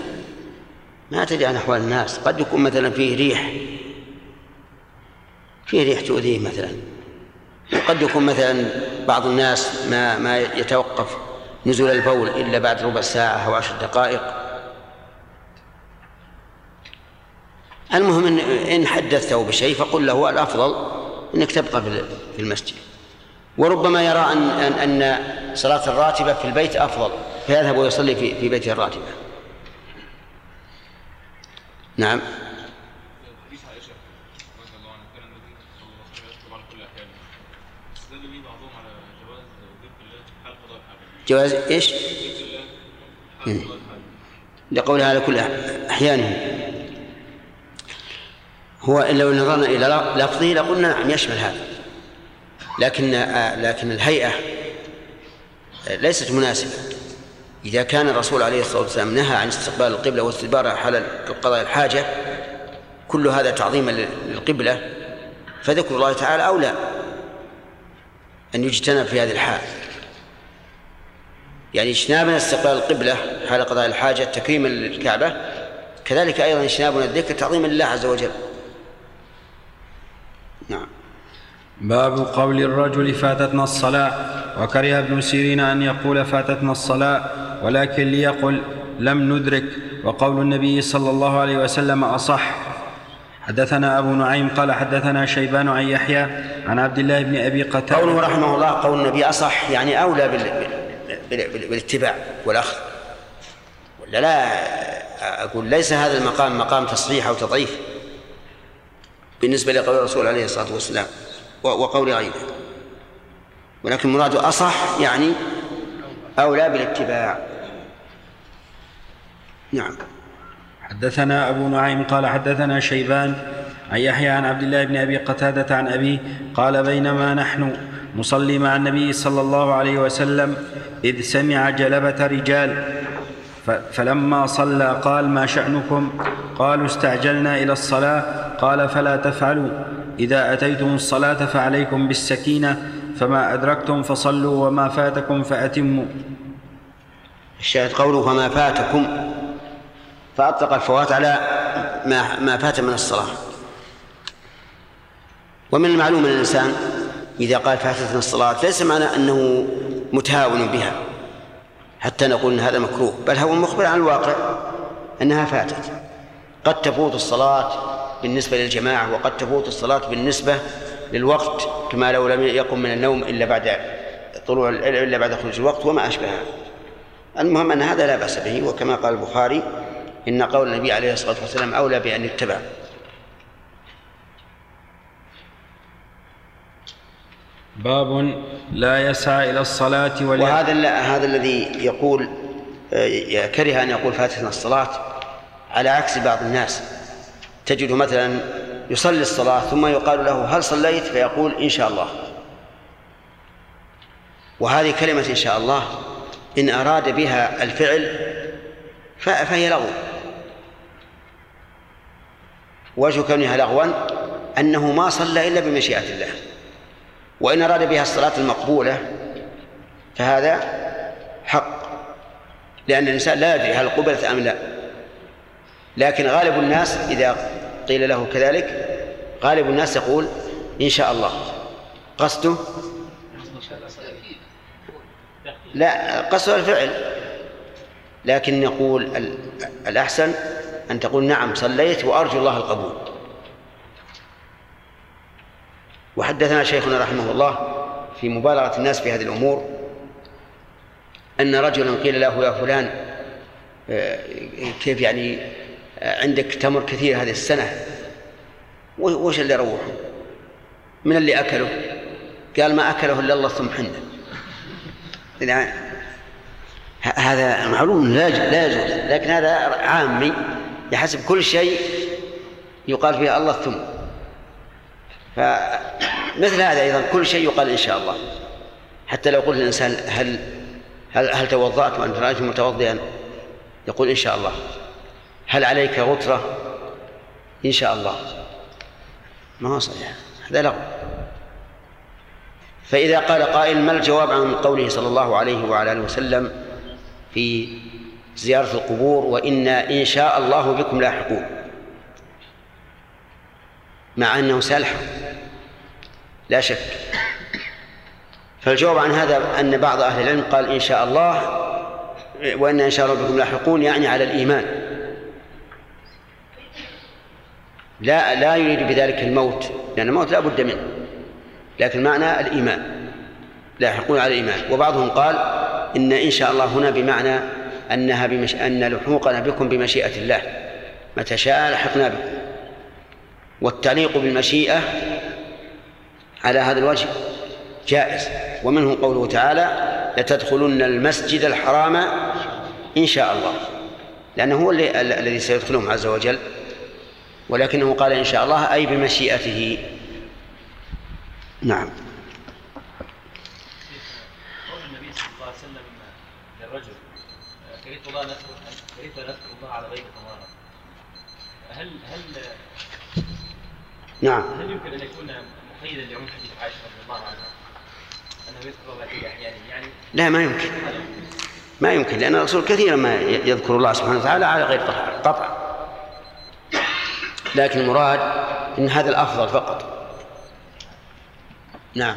[SPEAKER 1] ما تدري عن أحوال الناس. قد يكون مثلا فيه ريح. فيه ريح تؤذيه مثلا. وقد يكون مثلا بعض الناس ما ما يتوقف نزول البول إلا بعد ربع ساعة أو عشر دقائق. المهم إن, إن حدثته بشيء فقل له الأفضل أنك تبقى في المسجد. وربما يرى أن أن صلاة الراتبة في البيت أفضل فيذهب ويصلي في في بيته الراتبة نعم
[SPEAKER 9] حديث عائشة رضي الله عنها كان النبي صلى الله عليه وسلم يخطب على كل أحيانه استدل به بعضهم على جواز إيش؟
[SPEAKER 1] لقولها على كل أحيانه. هو لو نظرنا إلى لفظه لقلنا نعم يشمل هذا. لكن لكن الهيئة ليست مناسبة. إذا كان الرسول عليه الصلاة والسلام نهى عن استقبال القبلة واستدبارها حال قضاء الحاجة كل هذا تعظيما للقبلة فذكر الله تعالى أولى أن يجتنب في هذه الحال. يعني اجتنابنا استقبال القبلة حال قضاء الحاجة تكريما للكعبة كذلك أيضا اجتنابنا الذكر تعظيما لله عز وجل. نعم.
[SPEAKER 2] باب قول الرجل فاتتنا الصلاة وكره ابن سيرين أن يقول فاتتنا الصلاة ولكن ليقل لم ندرك وقول النبي صلى الله عليه وسلم أصح. حدثنا أبو نعيم قال حدثنا شيبان عن يحيى عن عبد الله بن أبي قتادة.
[SPEAKER 1] قوله رحمه الله قول النبي أصح يعني أولى بال... بال... بال... بالاتباع والأخذ. ولا لا أقول ليس هذا المقام مقام تصحيح أو تضعيف. بالنسبة لقول الرسول عليه الصلاة والسلام وقول غيره. ولكن مراد أصح يعني أولى بالاتباع. نعم.
[SPEAKER 2] حدثنا أبو نعيم قال حدثنا شيبان عن يحيى عن عبد الله بن أبي قتادة عن أبيه قال بينما نحن نصلي مع النبي صلى الله عليه وسلم إذ سمع جلبة رجال. فلما صلى قال ما شأنكم؟ قالوا استعجلنا إلى الصلاة. قال فلا تفعلوا. إذا أتيتم الصلاة فعليكم بالسكينة. فما أدركتم فصلوا وما فاتكم فأتموا.
[SPEAKER 1] الشاهد قوله فما فاتكم. فأطلق الفوات على ما ما فات من الصلاة. ومن المعلوم أن الإنسان إذا قال فاتتنا الصلاة ليس معنى أنه متهاون بها. حتى نقول أن هذا مكروه بل هو مخبر عن الواقع أنها فاتت. قد تفوت الصلاة بالنسبة للجماعة وقد تفوت الصلاة بالنسبة للوقت كما لو لم يقم من النوم إلا بعد طلوع إلا بعد خروج الوقت وما أشبهها. المهم أن هذا لا بأس به وكما قال البخاري إن قول النبي عليه الصلاة والسلام أولى بأن يتبع.
[SPEAKER 2] باب لا يسعى إلى الصلاة ولا
[SPEAKER 1] وهذا هذا الذي يقول آه، كره أن يقول فاتتنا الصلاة على عكس بعض الناس. تجد مثلا يصلي الصلاة ثم يقال له هل صليت؟ فيقول إن شاء الله. وهذه كلمة إن شاء الله إن أراد بها الفعل فهي لغو. وجه كونها لغوا أنه ما صلى إلا بمشيئة الله. وإن أراد بها الصلاة المقبولة فهذا حق. لأن الإنسان لا يدري هل قبلت أم لا. لكن غالب الناس إذا قيل له كذلك؟ غالب الناس يقول إن شاء الله. قصده؟ لا قصده الفعل. لكن يقول ال- الأحسن أن تقول نعم صليت وأرجو الله القبول. وحدثنا شيخنا رحمه الله في مبالغة الناس في هذه الأمور أن رجلا قيل له يا فلان آه، كيف يعني عندك تمر كثير هذه السنة. وش اللي روحه من اللي أكله؟ قال ما أكله إلا الله ثم حنه. يعني هذا معلوم لا لا يجوز. لكن هذا عامي يحسب كل شيء يقال فيه الله ثم. فمثل هذا أيضا كل شيء يقال إن شاء الله. حتى لو قلت الإنسان هل هل هل توضأت وأنت رأيت متوضئا؟ يقول إن شاء الله. هل عليك غترة؟ إن شاء الله. ما هو صحيح. هذا لغو. فإذا قال قائل ما الجواب عن قوله صلى الله عليه وعلى آله وسلم في زيارة القبور وإنا إن شاء الله بكم لاحقون؟ مع أنه سيلحق لا شك. فالجواب عن هذا أن بعض أهل العلم قال إن شاء الله وإن إن شاء الله بكم لاحقون يعني على الإيمان. لا لا يريد بذلك الموت لأن الموت لا بد منه لكن معنى الإيمان لاحقون على الإيمان. وبعضهم قال إن إن شاء الله هنا بمعنى أنها بمش... أن لحوقنا بكم بمشيئة الله. متى شاء لحقنا بكم. والتعليق بالمشيئة على هذا الوجه جائز. ومنه قوله تعالى لتدخلن المسجد الحرام إن شاء الله. لأنه هو الذي سيدخلهم عز وجل. ولكنه قال إن شاء الله أي بمشيئته. نعم.
[SPEAKER 4] النبي صلى الله عليه وسلم للرجل كرهت الله أن اذكر الله على غير طهارة هل هل
[SPEAKER 1] نعم.
[SPEAKER 4] هل يمكن ان يكون مقيدا لعموم حديث عائشه رضي الله عنها انه يذكر الله في احيانه يعني
[SPEAKER 1] لا ما يمكن. ما يمكن لأن الرسول كثيرا ما يذكر الله سبحانه وتعالى على غير طهارة قطعا لكن المراد أن هذا الأفضل فقط. نعم.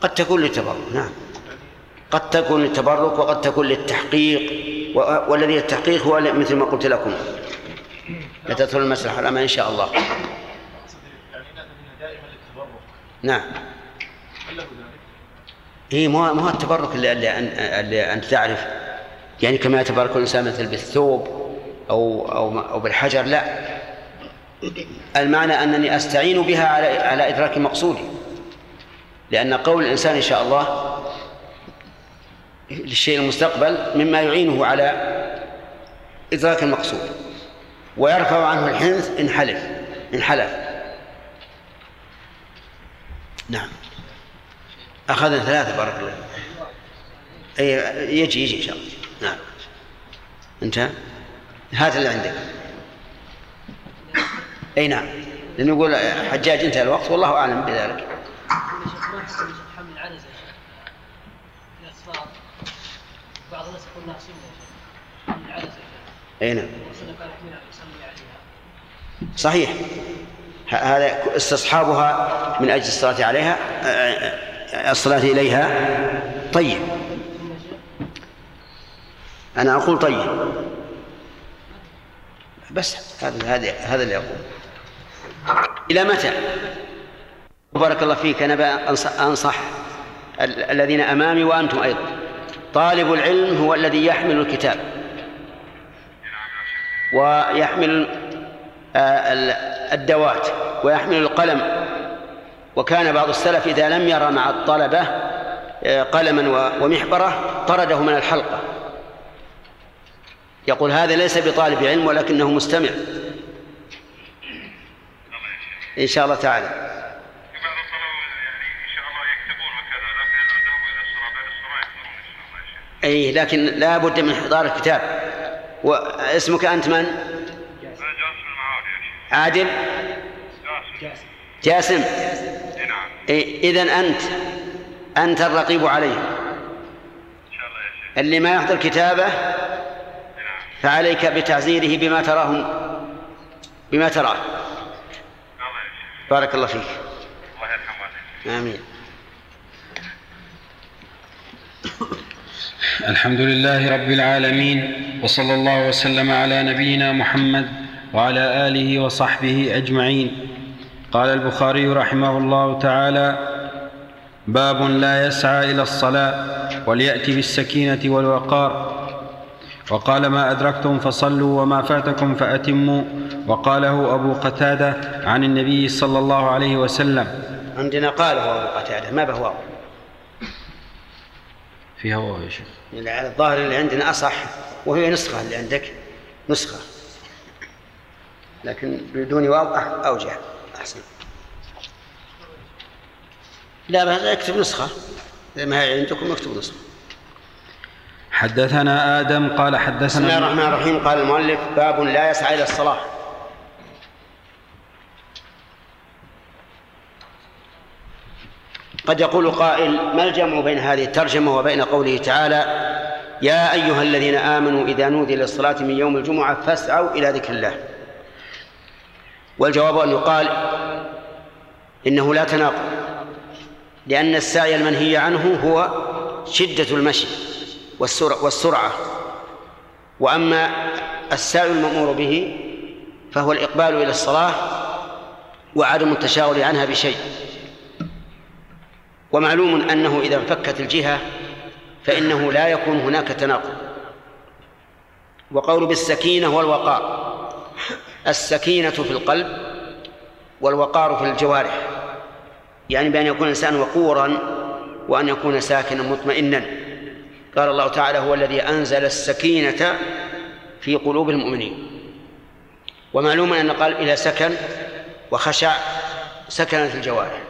[SPEAKER 1] قد تكون للتبرك نعم. قد تكون للتبرك وقد تكون للتحقيق والذي للتحقيق هو مثل ما قلت لكم. لتدخل المسجد الحرام إن شاء الله. نعم؟ هي ما ما هو التبرك اللي, اللي, اللي أنت تعرف. يعني كما يتبرك الإنسان مثل بالثوب أو أو أو بالحجر لا. المعنى أنني أستعين بها على على إدراك مقصودي. لأن قول الإنسان إن شاء الله للشيء المستقبل مما يعينه على إدراك المقصود. ويرفع عنه الحنث إن حلف إن حلف. نعم. أخذنا ثلاثة بارك الله أي يجي يجي إن شاء الله. نعم. انتهى هات اللي عندك. أي نعم. لأنه يقول حجاج انتهى الوقت. والله أعلم بذلك.
[SPEAKER 5] بعض الناس يقول شيخ
[SPEAKER 1] أي نعم. صحيح. هذا استصحابها من أجل الصلاة عليها الصلاة إليها. طيب. أنا أقول طيب. بس هذا هذا هذا اللي أقول. إلى متى؟ بارك الله فيك. أنا أنصح, أنصح ال- الذين أمامي وأنتم أيضا. طالب العلم هو الذي يحمل الكتاب. ويحمل آه، ال- الدوات. ويحمل القلم. وكان بعض السلف إذا لم يرى مع الطلبة آه، قلما ومحبرة طرده من الحلقة. يقول هذا ليس بطالب علم ولكنه مستمع. إن شاء الله تعالى. أي لكن لا بد من إحضار الكتاب. واسمك أنت من؟ عادل. جاسم.
[SPEAKER 8] إي نعم
[SPEAKER 1] إذا أنت أنت الرقيب عليه. اللي ما يحضر كتابه فعليك بتعزيره بما تراه بما تراه. بارك الله فيك.
[SPEAKER 8] الله يرحم والديك
[SPEAKER 1] آمين.
[SPEAKER 2] الحمد لله رب العالمين وصلى الله وسلم على نبينا محمد وعلى آله وصحبه أجمعين. قال البخاري رحمه الله تعالى باب لا يسعى إلى الصلاة وليات بالسكينة والوقار. وقال ما أدركتم فصلوا وما فاتكم فأتموا. وقاله أبو قتادة عن النبي صلى الله عليه وسلم.
[SPEAKER 1] عندنا قاله أبو قتادة ما بهو
[SPEAKER 2] في هو يا شيخ.
[SPEAKER 1] على الظاهر اللي عندنا أصح وهي نسخة اللي عندك نسخة. لكن بدون واو أوجه أحسن. لا بس اكتب نسخة. ما هي عندكم اكتب نسخة.
[SPEAKER 2] حدثنا آدم قال
[SPEAKER 1] بسم الله
[SPEAKER 2] حدثنا
[SPEAKER 1] الرحمن الرحيم. قال المؤلف باب لا يسعى إلى الصلاة. قد يقول قائل ما الجمع بين هذه الترجمة وبين قوله تعالى يا أيها الذين آمنوا إذا نودي للصلاة من يوم الجمعة فاسعوا إلى ذكر الله. والجواب أن يقال إنه لا تناقض لأن السعي المنهي عنه هو شدة المشي. والسرعة, والسرعة. وأما السعي المأمور به فهو الإقبال إلى الصلاة وعدم التشاغل عنها بشيء. ومعلوم أنه إذا انفكت الجهة فإنه لا يكون هناك تناقض. وقول بالسكينة والوقار. السكينة في القلب والوقار في الجوارح. يعني بأن يكون الإنسان وقورا وأن يكون ساكنا مطمئنا. قال الله تعالى هو الذي أنزل السكينة في قلوب المؤمنين. ومعلوم أن قال إلى سكن وخشع سكنت الجوارح.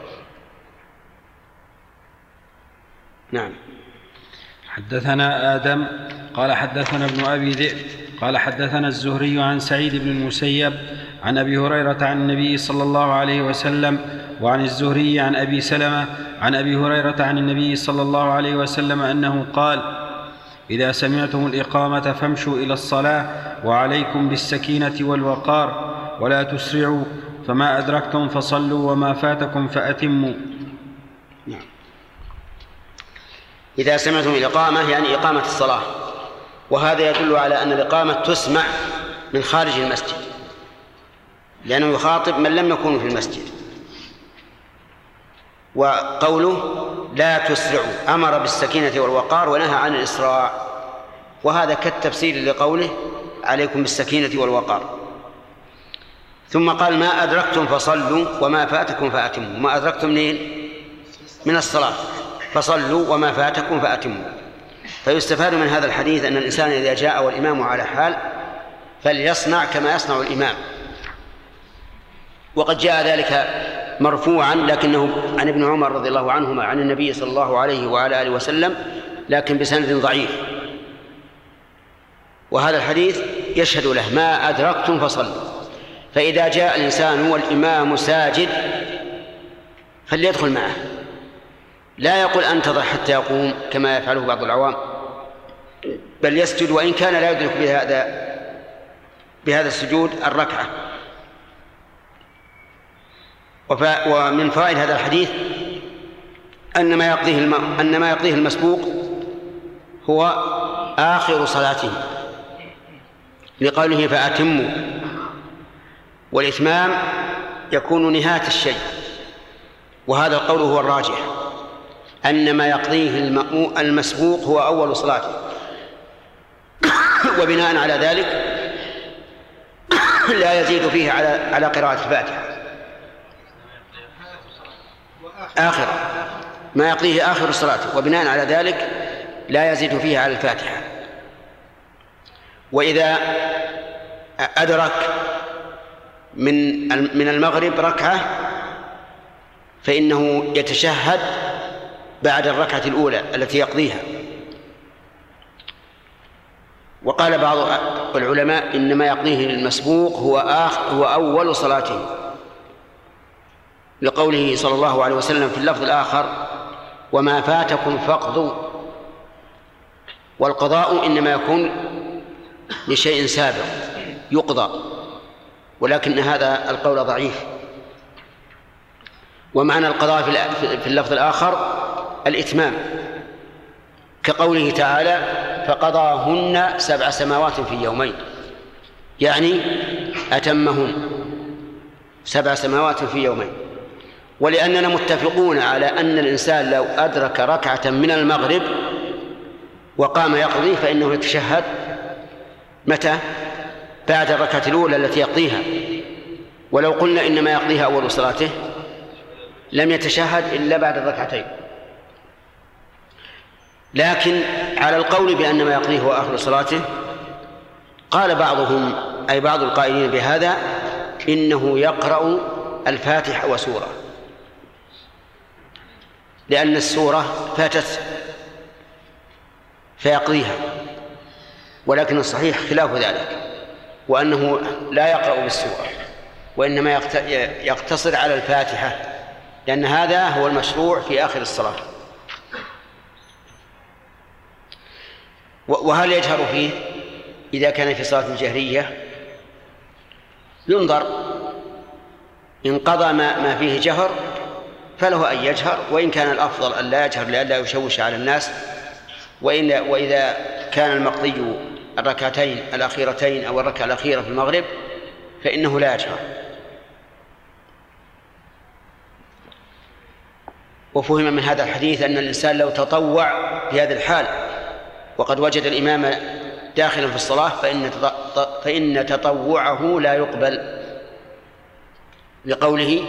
[SPEAKER 1] نعم.
[SPEAKER 2] حدثنا آدم قال حدثنا ابن أبي ذئب قال حدثنا الزهري عن سعيد بن المسيب عن أبي هريرة عن النبي صلى الله عليه وسلم وعن الزهري عن أبي سلمة عن أبي هريرة عن النبي صلى الله عليه وسلم أنه قال إذا سمعتم الإقامة فامشوا إلى الصلاة وعليكم بالسكينة والوقار ولا تسرعوا فما أدركتم فصلوا وما فاتكم فأتموا.
[SPEAKER 1] نعم. إذا سمعتم الإقامة يعني إقامة الصلاة. وهذا يدل على أن الإقامة تسمع من خارج المسجد لأنه يخاطب من لم يكونوا في المسجد. وقوله لا تسرعوا أمر بالسكينة والوقار ونهى عن الإسراع. وهذا كالتفسير لقوله عليكم بالسكينة والوقار. ثم قال ما أدركتم فصلوا وما فاتكم فأتموا. ما أدركتم منين من الصلاة. فصلوا وما فاتكم فأتموا. فيستفاد من هذا الحديث أن الإنسان إذا جاء والإمام على حال فليصنع كما يصنع الإمام. وقد جاء ذلك مرفوعا لكنه عن ابن عمر رضي الله عنهما عن النبي صلى الله عليه وعلى آله وسلم لكن بسند ضعيف. وهذا الحديث يشهد له ما أدركتم فصلوا فإذا جاء الإنسان والإمام ساجد فليدخل معه. لا يقول أنتظر حتى يقوم كما يفعله بعض العوام بل يسجد وإن كان لا يدرك بهذا بهذا السجود الركعة. ومن فوائد هذا الحديث أن ما يقضيه الم... أن ما يقضيه المسبوق هو آخر صلاته لقوله فأتموا والإتمام يكون نهاية الشيء وهذا القول هو الراجح أن ما يقضيه المسبوق هو أول صلاته وبناء على ذلك لا يزيد فيه على على قراءة الفاتحة آخر. ما يقضيه آخر الصلاة. وبناء على ذلك لا يزيد فيه على الفاتحة. وإذا أدرك من من المغرب ركعة فإنه يتشهد بعد الركعة الأولى التي يقضيها. وقال بعض العلماء إنما يقضيه المسبوق هو آخر هو أول صلاته. لقوله صلى الله عليه وسلم في اللفظ الآخر وما فاتكم فاقضوا والقضاء إنما يكون لشيء سابق يقضى ولكن هذا القول ضعيف. ومعنى القضاء في اللفظ الآخر الإتمام كقوله تعالى فقضاهن سبع سماوات في يومين يعني أتمهن سبع سماوات في يومين. ولأننا متفقون على أن الإنسان لو أدرك ركعة من المغرب وقام يقضي فإنه يتشهد. متى؟ بعد الركعة الأولى التي يقضيها. ولو قلنا إنما يقضيها أول صلاته لم يتشهد إلا بعد الركعتين. لكن على القول بأن ما يقضيه هو آخر صلاته قال بعضهم أي بعض القائلين بهذا إنه يقرأ الفاتحة وسورة. لأن السورة فاتت فيقضيها ولكن الصحيح خلاف ذلك وأنه لا يقرأ بالسورة وإنما يقتصر على الفاتحة لأن هذا هو المشروع في آخر الصلاة. وهل يجهر فيه؟ إذا كان في صلاة جهرية ينظر إن قضى ما, ما فيه جهر فله أن يجهر وإن كان الأفضل أن لا يجهر لئلا يشوش على الناس. وإن وإذا كان المقضي الركعتين الأخيرتين أو الركعة الأخيرة في المغرب فإنه لا يجهر. وفهم من هذا الحديث أن الإنسان لو تطوع في هذه الحال وقد وجد الإمام داخلا في الصلاة فإن فإن تطوعه لا يقبل. لقوله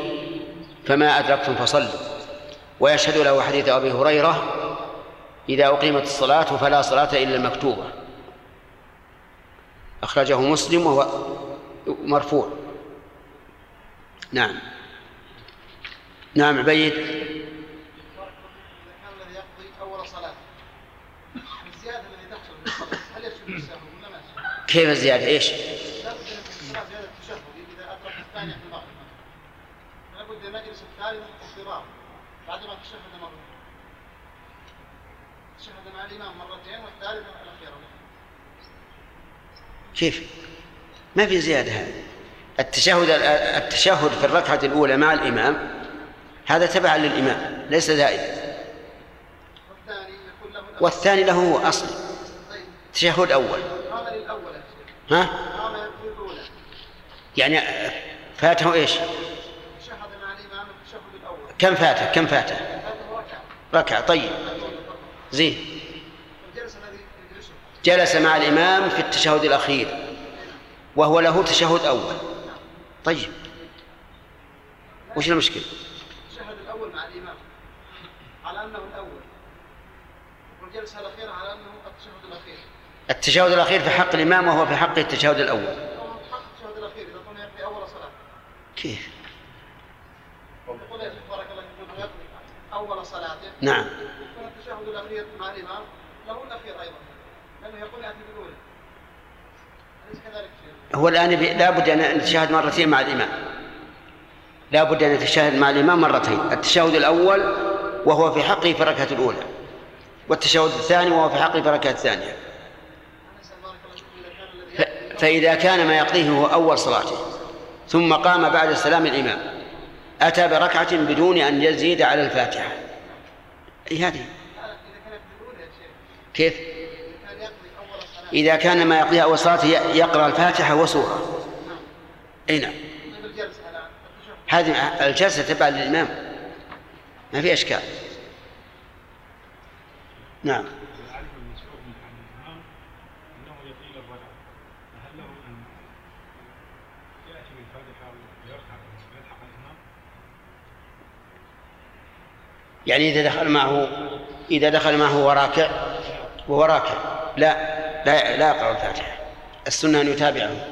[SPEAKER 1] فما أدركتم فصلوا. ويشهد له حديث أبي هريرة إذا أقيمت الصلاة فلا صلاة إلا المكتوبة. أخرجه مسلم وهو مرفوع. نعم. نعم عبيد كيف الزيادة؟ إيش؟
[SPEAKER 3] لابد المجلس الثالث اضطراب بعد ما تشهد مرة تشهد مع الإمام مرتين الأخيرة.
[SPEAKER 1] كيف؟ ما في زيادة هذه. التشهد التشهد في الركعة الأولى مع الإمام هذا تبعا للإمام ليس زائدا والثاني له هو أصل. تشهد أول. ها؟ يعني فاته إيش؟ كم فاته؟ كم فاته؟ ركعة. طيب. زين. جلس مع الإمام في التشهد الأخير وهو له تشهد أول. طيب. وش المشكلة؟
[SPEAKER 3] التشهد الأول مع الإمام على أنه الأول. والجلسة الأخيرة على أنه التشهد الأخير.
[SPEAKER 1] التشهد الأخير في حق الإمام وهو في حق التشهد الأول.
[SPEAKER 3] حق التشهد الأخير إذا كنا في أول صلاة.
[SPEAKER 1] كيف؟
[SPEAKER 3] يقول بارك الله أول صلاته
[SPEAKER 1] نعم.
[SPEAKER 3] التشهد الأخير مع الإمام اتي بالاولى أليس كذلك شيخ؟
[SPEAKER 1] هو الآن يبي- لا بد أن نتشاهد مرتين مع الإمام. لا بد أن يتشاهد مع الإمام مرتين. التشهد الأول وهو في حقه في الركعة الأولى. والتشهد الثاني وهو في حقه في الركعة الثانية. فإذا كان ما يقضيه هو أول صلاته. ثم قام بعد السلام الإمام. أتى بركعة بدون أن يزيد على الفاتحة. أي هذه. كيف؟
[SPEAKER 3] اذا كان يقضي اول الصلاه
[SPEAKER 1] إذا كان ما يقضيه أول يقرأ الفاتحة وسورة. أي نعم. هذه الجلسة تبع للإمام. ما في أشكال. نعم؟ يعني إذا دخل معه إذا دخل معه وهو راكع وهو راكع. لا لا لا يقرأ الفاتحة. السنة أن يتابعه.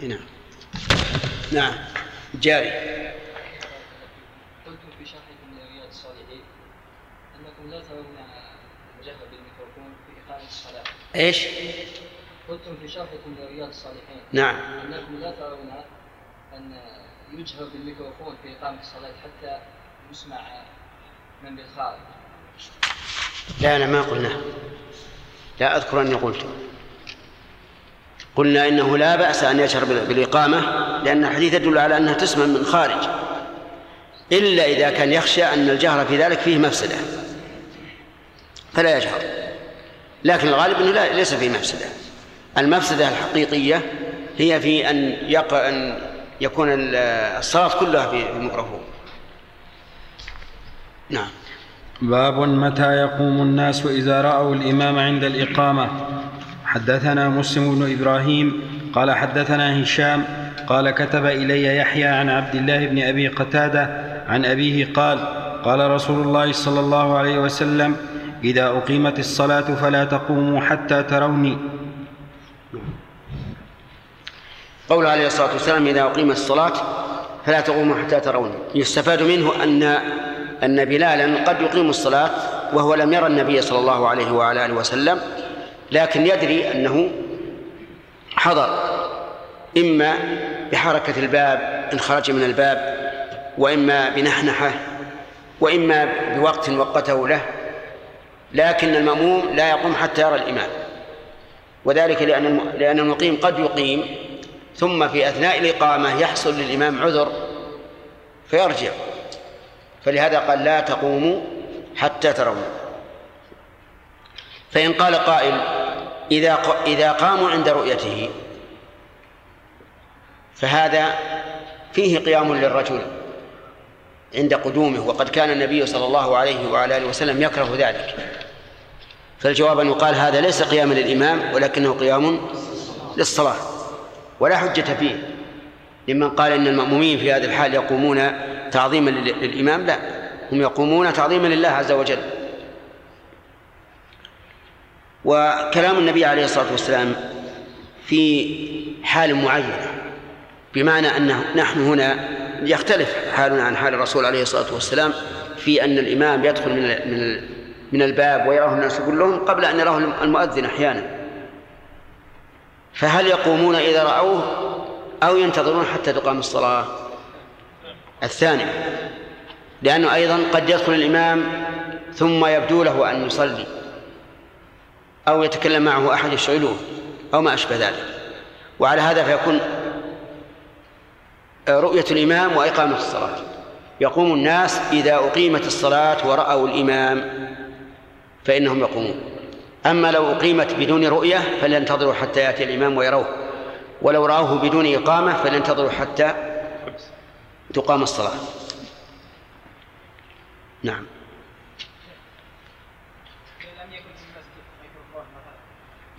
[SPEAKER 1] نعم. نعم. جاري.
[SPEAKER 10] قلتم في شرحكم لرياض الصالحين أنكم لا ترون الجهر بالميكروفون في إقامة الصلاة.
[SPEAKER 1] إيش؟
[SPEAKER 10] قلتم في شرحكم لرياض الصالحين
[SPEAKER 1] نعم.
[SPEAKER 10] أنكم لا ترون أن يجهر بالميكروفون في إقامة الصلاة حتى يسمع من بالخارج.
[SPEAKER 1] لا لا ما قلنا. لا أذكر أني قلت. قلنا إنه لا بأس أن بال- بالإقامة لأن الحديث يدل على أنها تسمع من خارج. إلا إذا كان يخشى أن الجهر في ذلك فيه مفسدة. فلا يجهر. لكن الغالب أنه لا ليس فيه مفسدة. المفسدة الحقيقية هي في أن يق... أن يكون ال- الصلاة كلها في الميكروفون. نعم.
[SPEAKER 2] باب متى يقوم الناس إذا رأوا الإمام عند الإقامة. حدثنا مسلم بن إبراهيم قال حدثنا هشام قال كتب إلي يحيى عن عبد الله بن أبي قتادة عن أبيه قال قال رسول الله صلى الله عليه وسلم إذا أقيمت الصلاة فلا تقوموا حتى تروني.
[SPEAKER 1] قول عليه الصلاة والسلام إذا أقيمت الصلاة فلا تقوموا حتى تروني. يستفاد منه أن أن بلالا قد يقيم الصلاة وهو لم يرى النبي صلى الله عليه وعلى آله وسلم لكن يدري أنه حضر إما بحركة الباب إن خرج من الباب وإما بنحنحة وإما بوقت وقته له لكن المأموم لا يقوم حتى يرى الإمام. وذلك لأن لأن المقيم قد يقيم ثم في أثناء الإقامة يحصل للإمام عذر فيرجع. فلهذا قال لا تقوموا حتى ترون فإن قال قائل إذا إذا قاموا عند رؤيته فهذا فيه قيام للرجل عند قدومه وقد كان النبي صلى الله عليه وعلى آله وسلم يكره ذلك. فالجواب أن يقال هذا ليس قياما للإمام ولكنه قيام للصلاة ولا حجة فيه. لمن قال إن المأمومين في هذه الحال يقومون تعظيما لل- للإمام لا هم يقومون تعظيما لله عز وجل. وكلام النبي عليه الصلاة والسلام في حال معينة بمعنى أنه نحن هنا يختلف حالنا عن حال الرسول عليه الصلاة والسلام في أن الإمام يدخل من من من الباب ويراه الناس كلهم قبل أن يراه المؤذن أحيانا. فهل يقومون إذا رأوه؟ أو ينتظرون حتى تقام الصلاة. الثاني لأنه أيضا قد يدخل الإمام ثم يبدو له أن يصلي أو يتكلم معه أحد يشغله أو ما أشبه ذلك. وعلى هذا فيكون رؤية الإمام وإقامة الصلاة. يقوم الناس إذا أقيمت الصلاة ورأوا الإمام فإنهم يقومون. أما لو أقيمت بدون رؤية فلينتظروا حتى يأتي الإمام ويروه. ولو رأوه بدون إقامة فلينتظروا حتى تقام الصلاة. نعم.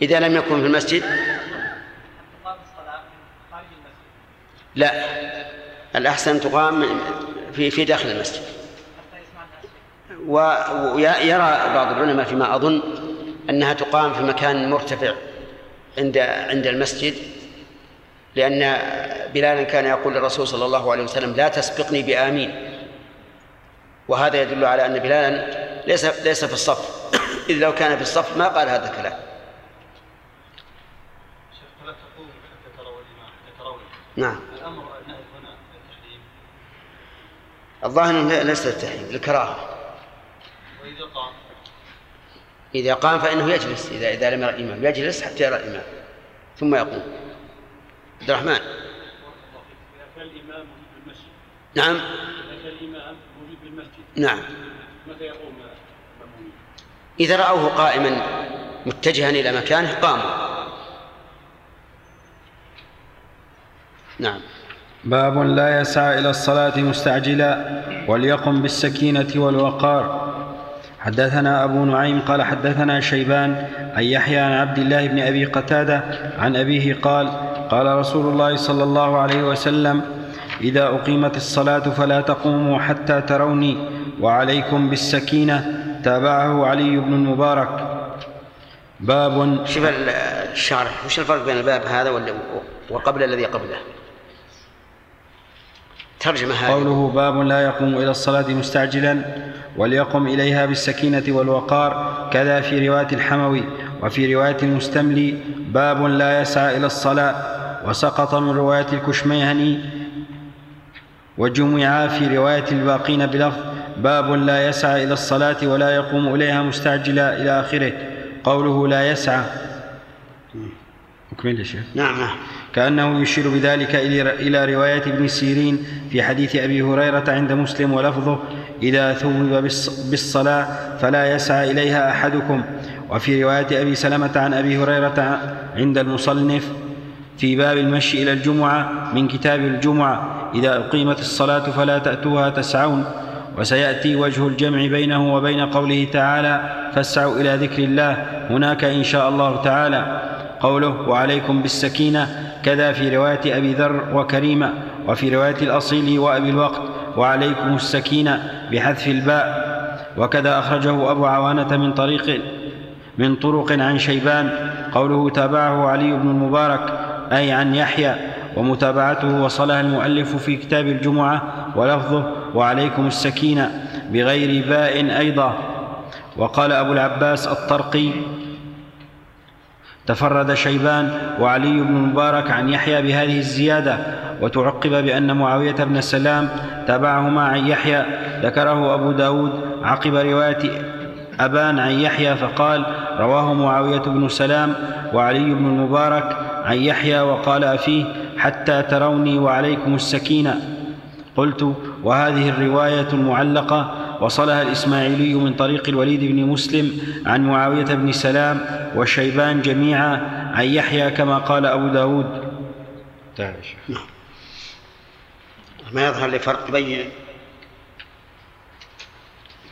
[SPEAKER 1] إذا لم يكن في المسجد؟ لا. الأحسن تقام في في داخل المسجد. ويرى بعض العلماء فيما أظن أنها تقام في مكان مرتفع عند عند المسجد. لأن بلالا كان يقول للرسول صلى الله عليه وسلم لا تسبقني بآمين. وهذا يدل على أن بلالا ليس ليس في الصف. إذ لو كان في الصف ما قال هذا الكلام. نعم.
[SPEAKER 3] الأمر
[SPEAKER 1] الظاهر أنه ليس للتحريم للكراهة
[SPEAKER 3] وإذا قام؟
[SPEAKER 1] إذا قام فإنه يجلس إذا إذا لم يرى الإمام يجلس حتى يرى الإمام ثم يقوم. عبد الرحمن. نعم.
[SPEAKER 11] بالمسجد
[SPEAKER 1] نعم.
[SPEAKER 11] متى يقوم؟
[SPEAKER 1] إذا رأوه قائما متجها إلى مكانه قاموا. نعم.
[SPEAKER 2] باب لا يسعى إلى الصلاة مستعجلا وليقم بالسكينة والوقار. حدثنا أبو نعيم قال حدثنا شيبان عن يحيى عن عبد الله بن أبي قتادة عن أبيه قال قال رسول الله صلى الله عليه وسلم إذا أقيمت الصلاة فلا تقوموا حتى تروني وعليكم بالسكينة. تابعه علي بن المبارك. باب
[SPEAKER 1] شوف ال- الشارح وش الفرق بين الباب هذا وقبل الذي قبله؟ ترجمة هذه.
[SPEAKER 2] قوله باب لا يقوم إلى الصلاة مستعجلا وليقم إليها بالسكينة والوقار. كذا في رواية الحموي وفي رواية المستملي باب لا يسعى إلى الصلاة. وسقط من رواية الكشميهني وجمع في رواية الباقين بلفظ باب لا يسعى إلى الصلاة ولا يقوم إليها مستعجلا إلى آخره. قوله لا يسعى. أكمل يا شيخ.
[SPEAKER 1] نعم نعم.
[SPEAKER 2] كأنه يشير بذلك إلى إلى رواية ابن سيرين في حديث أبي هريرة عند مسلم ولفظه إذا ثوب بالص- بالصلاة فلا يسعى إليها أحدكم. وفي رواية أبي سلمة عن أبي هريرة عند المصنف في باب المشي إلى الجمعة من كتاب الجمعة. إذا أقيمت الصلاة فلا تأتوها تسعون. وسيأتي وجه الجمع بينه وبين قوله تعالى فاسعوا إلى ذكر الله. هناك إن شاء الله تعالى قوله وعليكم بالسكينة. كذا في رواية أبي ذر وكريمة وفي رواية الأصيل وأبي الوقت وعليكم السكينة بحذف الباء. وكذا أخرجه أبو عوانة من طريق من طرق عن شيبان. قوله تابعه علي بن المبارك أي عن يحيى ومتابعته وصلها المؤلف في كتاب الجمعة ولفظه وعليكم السكينة بغير باء أيضا. وقال أبو العباس الطرقي تفرد شيبان وعلي بن المبارك عن يحيى بهذه الزيادة وتعقب بأن معاوية بن سلام تابعهما عن يحيى ذكره أبو داود عقب رواية أبان عن يحيى فقال رواه معاوية بن سلام وعلي بن المبارك عن يحيى وقال فيه حتى تروني وعليكم السكينة. قلت وهذه الرواية المعلقة وصلها الإسماعيلي من طريق الوليد بن مسلم عن معاوية بن سلام والشيبان جميعا عن يحيى كما قال أبو داود. تعال يا شيخ.
[SPEAKER 1] ما يظهر لي فرق بين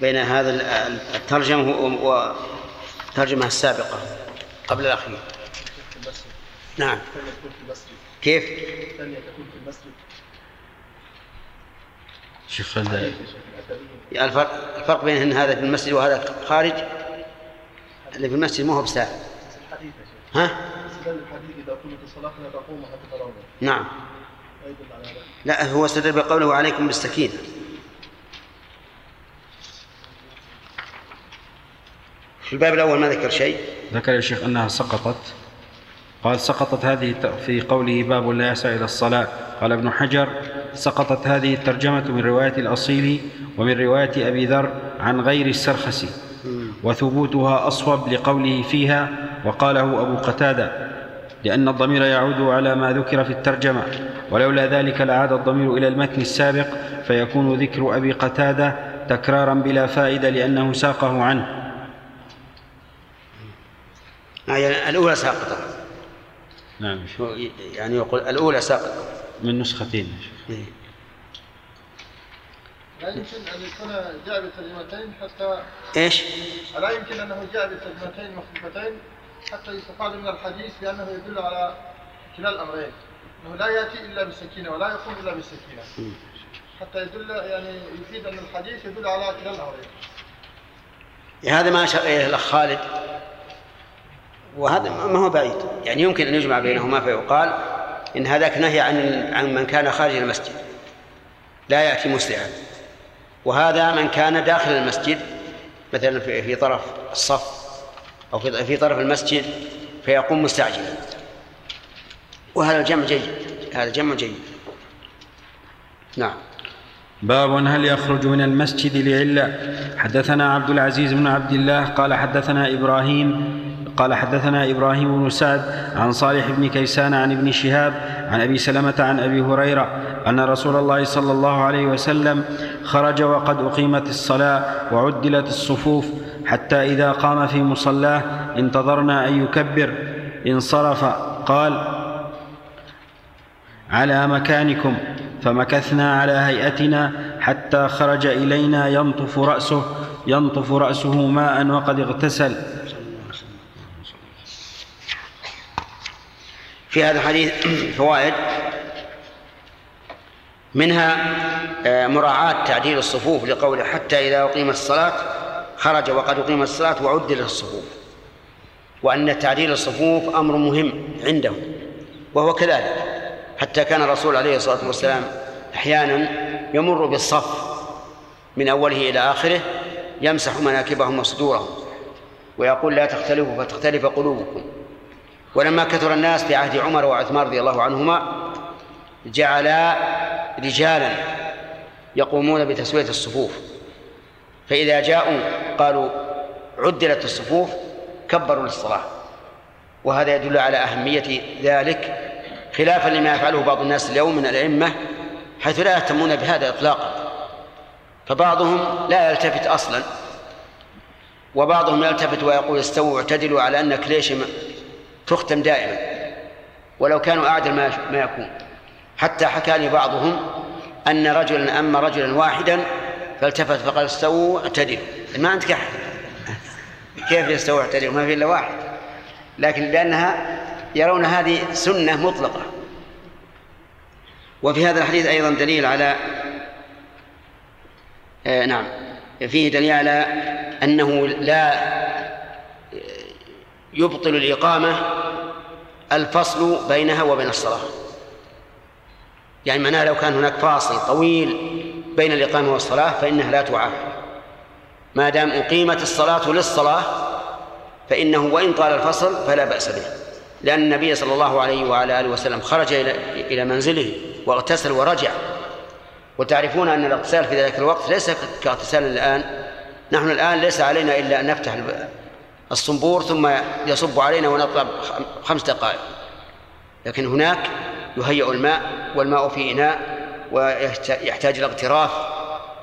[SPEAKER 1] بين هذا ال- الترجمة و- والترجمة السابقة قبل الأخير؟ نعم.
[SPEAKER 3] الثانية تكون في المسجد.
[SPEAKER 1] كيف؟
[SPEAKER 3] الثانية تكون في المسجد.
[SPEAKER 2] شيخ ال-
[SPEAKER 1] يعني الفرق, الفرق بين أن هذا في المسجد وهذا خارج؟ اللي في المسجد ما هو بساعة. ها؟ نعم.
[SPEAKER 3] هذا
[SPEAKER 1] لا هو استدل بقوله عليكم بالسكينة. في الباب الأول ما ذكر شيء؟
[SPEAKER 2] ذكر يا شيخ أنها سقطت. قال سقطت هذه في قوله باب لا يسعى إلى الصلاة. قال ابن حجر سقطت هذه الترجمة من رواية الأصيل ومن رواية أبي ذر عن غير السرخسي. وثبوتها أصوب لقوله فيها وقاله أبو قتادة لأن الضمير يعود على ما ذكر في الترجمة. ولولا ذلك لعاد الضمير إلى المتن السابق فيكون ذكر أبي قتادة تكرارا بلا فائدة لأنه ساقه عنه.
[SPEAKER 1] يعني الأولى ساقطة
[SPEAKER 2] نعم.
[SPEAKER 1] يعني يقول الأولى ساقطة
[SPEAKER 2] من نسختين.
[SPEAKER 1] إيه.
[SPEAKER 3] لا يمكن أن يكون جاء بترجمتين حتى
[SPEAKER 1] إيش؟
[SPEAKER 3] لا يمكن أنه جاء بترجمتين مختلفتين حتى يستفاد من الحديث بأنه يدل على كلا الأمرين. أنه لا يأتي إلا بالسكينة ولا يقوم إلا بالسكينة. حتى يدل يعني يفيد أن الحديث يدل على كلا الأمرين.
[SPEAKER 1] هذا ما أشار إليه الأخ خالد. وهذا ما هو بعيد. يعني يمكن أن يجمع بينهما فيقال إن هذاك نهي عن عن من كان خارج المسجد. لا يأتي مسرعا. وهذا من كان داخل المسجد مثلا في, طرف الصف أو في في طرف المسجد فيقوم مستعجلا. وهذا الجمع جيد. هذا جمع جيد. نعم.
[SPEAKER 2] باب هل يخرج من المسجد لعلة؟ حدثنا عبد العزيز بن عبد الله قال حدثنا إبراهيم قال حدثنا إبراهيم بن سعد عن صالح بن كيسان عن ابن شهاب عن أبي سلمة عن أبي هريرة أن رسول الله صلى الله عليه وسلم خرج وقد أقيمت الصلاة وعدلت الصفوف حتى إذا قام في مصلاه انتظرنا أن يكبر. انصرف قال على مكانكم. فمكثنا على هيئتنا حتى خرج إلينا ينطف رأسه ينطف رأسه ماء وقد اغتسل.
[SPEAKER 1] في هذا الحديث فوائد. منها آه، مراعاة تعديل الصفوف لقوله حتى إذا أقيمت الصلاة خرج وقد أقيمت الصلاة وعدلت الصفوف. وأن تعديل الصفوف أمر مهم عنده وهو كذلك. حتى كان الرسول عليه الصلاة والسلام أحيانا يمر بالصف من أوله إلى آخره يمسح مناكبهم وصدورهم ويقول لا تختلفوا فتختلف قلوبكم. ولما كثر الناس في عهد عمر وعثمان رضي الله عنهما جعلا رجالا يقومون بتسوية الصفوف. فإذا جاءوا قالوا عدلت الصفوف كبروا للصلاة. وهذا يدل على أهمية ذلك خلافا لما يفعله بعض الناس اليوم من الأئمة حيث لا يهتمون بهذا إطلاقا. فبعضهم لا يلتفت أصلا وبعضهم يلتفت ويقول استووا واعتدلوا على أن كليش تختم دائما ولو كانوا أعدل ما ما يكون. حتى حكى لي بعضهم أن رجلا أما رجلا واحدا فالتفت فقال استووا اعتدلوا. ما عندك أحد. كيف يستووا اعتدلوا؟ ما في إلا واحد. لكن لأنها يرون هذه سنة مطلقة. وفي هذا الحديث أيضا دليل على آه نعم فيه دليل على أنه لا يبطل الإقامة الفصل بينها وبين الصلاة. يعني معناها لو كان هناك فاصل طويل بين الإقامة والصلاة فإنها لا تعاد ما دام أقيمت الصلاة للصلاة فإنه وإن طال الفصل فلا بأس به. لأن النبي صلى الله عليه وعلى آله وسلم خرج إلى إلى منزله واغتسل ورجع. وتعرفون أن الاغتسال في ذلك الوقت ليس كاغتسال الآن. نحن الآن ليس علينا إلا أن نفتح الصنبور ثم يصب علينا ونطلب خمس دقائق. لكن هناك يهيأ الماء والماء في إناء ويحتاج إلى اغتراف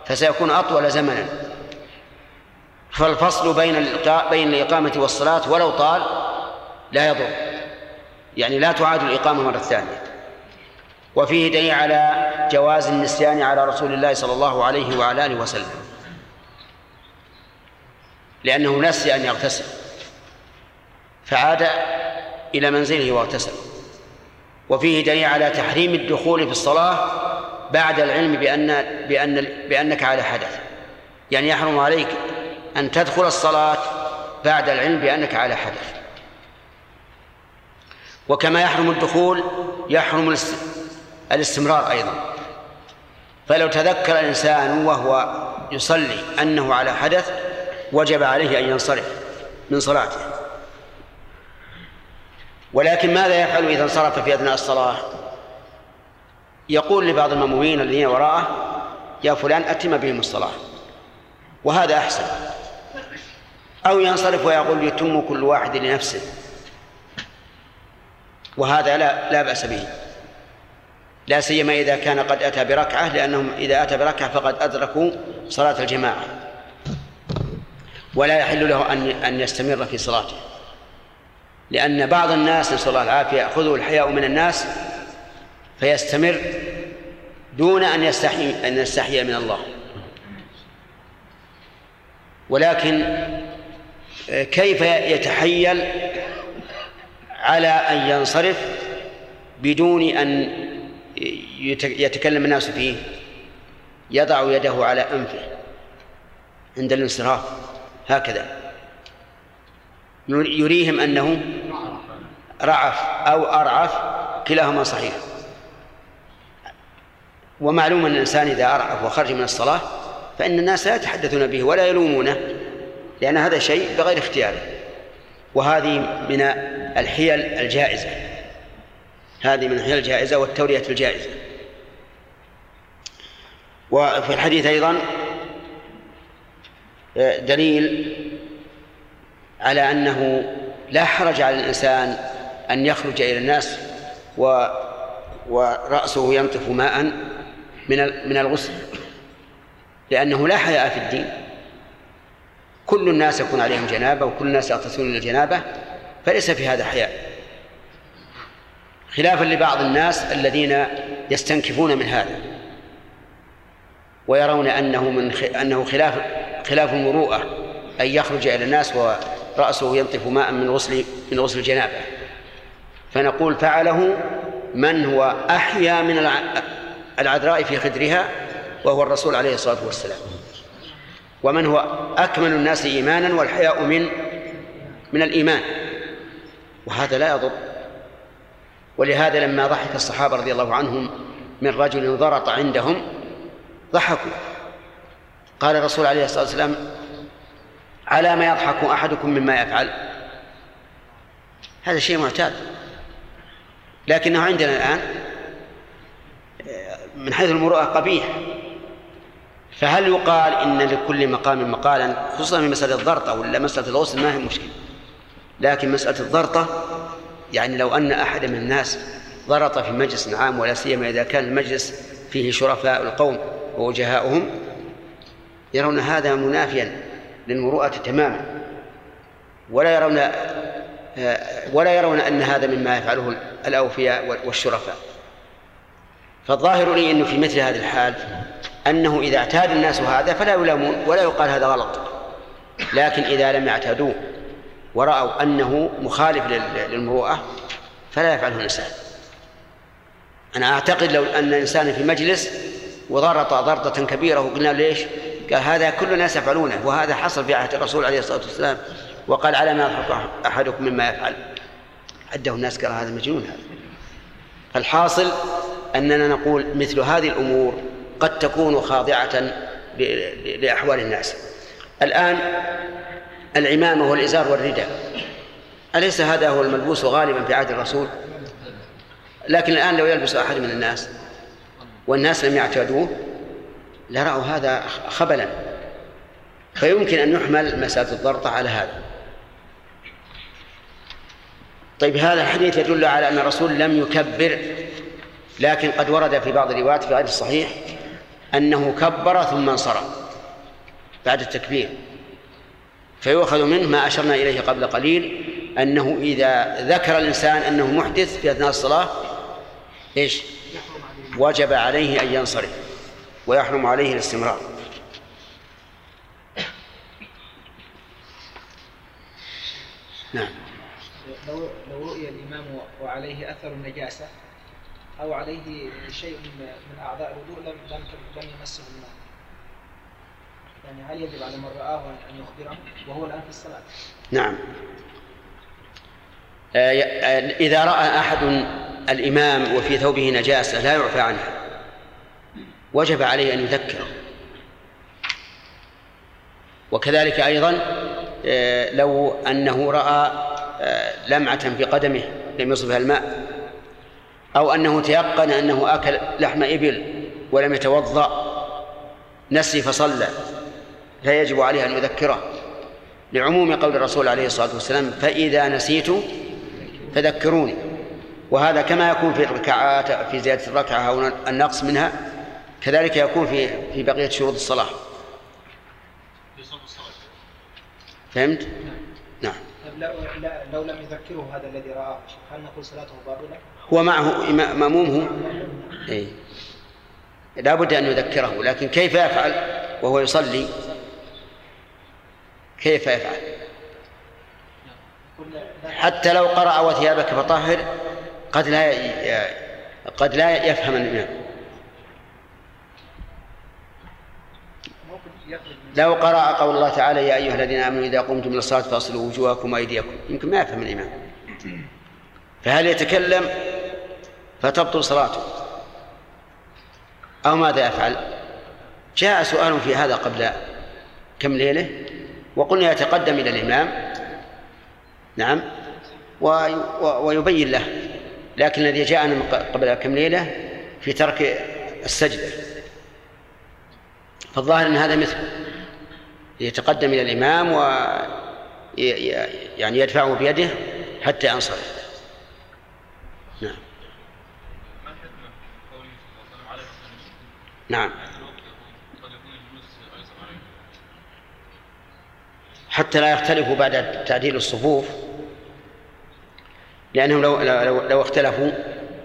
[SPEAKER 1] فسيكون أطول زمنا. فالفصل بين بين الإقامة والصلاة ولو طال لا يضر. يعني لا تعاد الإقامة مرة ثانية. وفيه دليل على جواز النسيان على رسول الله صلى الله عليه وعلى آله وسلم. لأنه نسي أن يغتسل. فعاد إلى منزله واغتسل. وفيه دليل على تحريم الدخول في الصلاة بعد العلم بأن بأن بأنك على حدث. يعني يحرم عليك أن تدخل الصلاة بعد العلم بأنك على حدث. وكما يحرم الدخول يحرم الاستمرار أيضا. فلو تذكر الإنسان وهو يصلي أنه على حدث وجب عليه أن ينصرف من صلاته. ولكن ماذا يفعل إذا انصرف في أثناء الصلاة؟ يقول لبعض المأمومين الذين وراءه يا فلان أتم بهم الصلاة. وهذا أحسن. أو ينصرف ويقول يتم كل واحد لنفسه. وهذا لا لا بأس به. لا سيما إذا كان قد أتى بركعة لأنهم إذا أتى بركعة فقد أدركوا صلاة الجماعة. ولا يحل له أن أن يستمر في صلاته. لأن بعض الناس نسأل الله العافية يأخذه الحياء من الناس فيستمر دون أن يستحي أن يستحي من الله. ولكن كيف يتحيل على أن ينصرف بدون أن يتكلم الناس فيه. يضع يده على أنفه عند الانصراف. هكذا. يريهم أنه رعف أو أرعف كلاهما صحيح. ومعلوم أن الإنسان إذا أرعف وخرج من الصلاة فإن الناس لا يتحدثون به ولا يلومونه لأن هذا شيء بغير اختياره. وهذه من الحيل الجائزة. هذه من الحيل الجائزة والتورية الجائزة. وفي الحديث أيضا دليل على أنه لا حرج على الإنسان أن يخرج إلى الناس و ورأسه ينطف ماء من من الغسل لأنه لا حياء في الدين. كل الناس يكون عليهم جنابة وكل الناس يغتسلون الجنابة فليس في هذا حياء. خلافا لبعض الناس الذين يستنكفون من هذا. ويرون أنه من أنه خلاف خلاف المروءة أن يخرج إلى الناس ورأسه ينطف ماء من غسل من غسل الجنابة. فنقول فعله من هو أحيا من العذراء في خدرها وهو الرسول عليه الصلاة والسلام. ومن هو أكمل الناس إيمانا والحياء من من الإيمان. وهذا لا يضر. ولهذا لما ضحك الصحابة رضي الله عنهم من رجل ضرط عندهم ضحكوا. قال الرسول عليه الصلاة والسلام على ما يضحك أحدكم مما يفعل؟ هذا شيء معتاد. لكنه عندنا الآن من حيث المروءة قبيح. فهل يقال إن لكل مقام مقالا خصوصا في مسألة الضرطة ولا مسألة الغسل ما هي مشكلة؟ لكن مسألة الضرطة يعني لو أن أحد من الناس ضرط في مجلس عام ولا سيما إذا كان المجلس فيه شرفاء القوم ووجهاؤهم يرون هذا منافيا للمروءة تماما. ولا يرون ولا يرون أن هذا مما يفعله الأوفياء والشرفاء. فالظاهر لي أنه في مثل هذه الحال أنه إذا اعتاد الناس هذا فلا يلامون ولا يقال هذا غلط. لكن إذا لم يعتادوه ورأوا أنه مخالف للمروءة فلا يفعله الإنسان. أنا أعتقد لو أن إنسان في مجلس وضرط ضرطة كبيرة وقلنا ليش؟ قال هذا كل الناس يفعلونه وهذا حصل في عهد الرسول عليه الصلاة والسلام. وقال على ما يضحك أحدكم مما يفعل. عده الناس قال هذا مجنون هذا. فالحاصل أننا نقول مثل هذه الأمور قد تكون خاضعة لأحوال الناس. الآن العمامة والإزار والرداء. أليس هذا هو الملبوس غالبا في عهد الرسول؟ لكن الآن لو يلبس أحد من الناس والناس لم يعتادوه لرأوا هذا خبلا. فيمكن أن يحمل مسألة الضرطة على هذا. طيب هذا الحديث يدل على أن الرسول لم يكبر لكن قد ورد في بعض الروايات في غير الصحيح أنه كبر ثم انصرف بعد التكبير. فيؤخذ منه ما أشرنا إليه قبل قليل أنه إذا ذكر الإنسان أنه محدث في أثناء الصلاة إيش؟ وجب عليه أن ينصرف ويحرم عليه الاستمرار. نعم.
[SPEAKER 12] لو لو رؤي الإمام وعليه أثر النجاسة أو عليه شيء من أعضاء الوضوء لم لم لم يمسه يعني هل يجب على من رآه أن يخبره وهو الآن في الصلاة؟
[SPEAKER 1] نعم. آه، آه، إذا رأى أحد الإمام وفي ثوبه نجاسة لا يعفى عنها وجب عليه أن يذكره. وكذلك أيضا آه، لو أنه رأى لمعة في قدمه لم يصبها الماء أو أنه تيقن أنه أكل لحم إبل ولم يتوضأ نسي فصلى. لا يجب عليه أن يذكره لعموم قول الرسول عليه الصلاة والسلام فإذا نسيت فذكروني وهذا كما يكون في الركعات في زيادة الركعة أو النقص منها كذلك يكون في في بقية شروط الصلاة فهمت؟ نعم
[SPEAKER 12] طيب لو لم يذكره هذا الذي رآه هل نقول صلاته باطلة؟
[SPEAKER 1] هو معه مأمومه إيه؟ لا بد أن يذكره لكن كيف يفعل وهو يصلي كيف يفعل؟ حتى لو قرأ وثيابك فطهر قد لا قد لا يفهم الإمام. لو قرأ قول الله تعالى يا أيها الذين آمنوا إذا قمتم إلى الصلاة فاصلوا وجوهكم وأيديكم. يمكن ما يفهم الإمام. فهل يتكلم؟ فتبطل صلاته. أو ماذا يفعل؟ جاء سؤال في هذا قبل كم ليلة. وقلنا يتقدم إلى الإمام. نعم. ويبين له. لكن الذي جاءنا قبل كم ليلة في ترك السجدة فالظاهر أن هذا مثله يتقدم إلى الإمام و يعني يدفعه بيده حتى ينصرف. نعم.
[SPEAKER 9] ما الحكمة في قوله صلى الله عليه وسلم على مسلم
[SPEAKER 1] نعم
[SPEAKER 9] قد يكون الجلوس أيسر عليه
[SPEAKER 1] حتى لا يختلفوا بعد تعديل الصفوف لأنهم لو لو, لو اختلفوا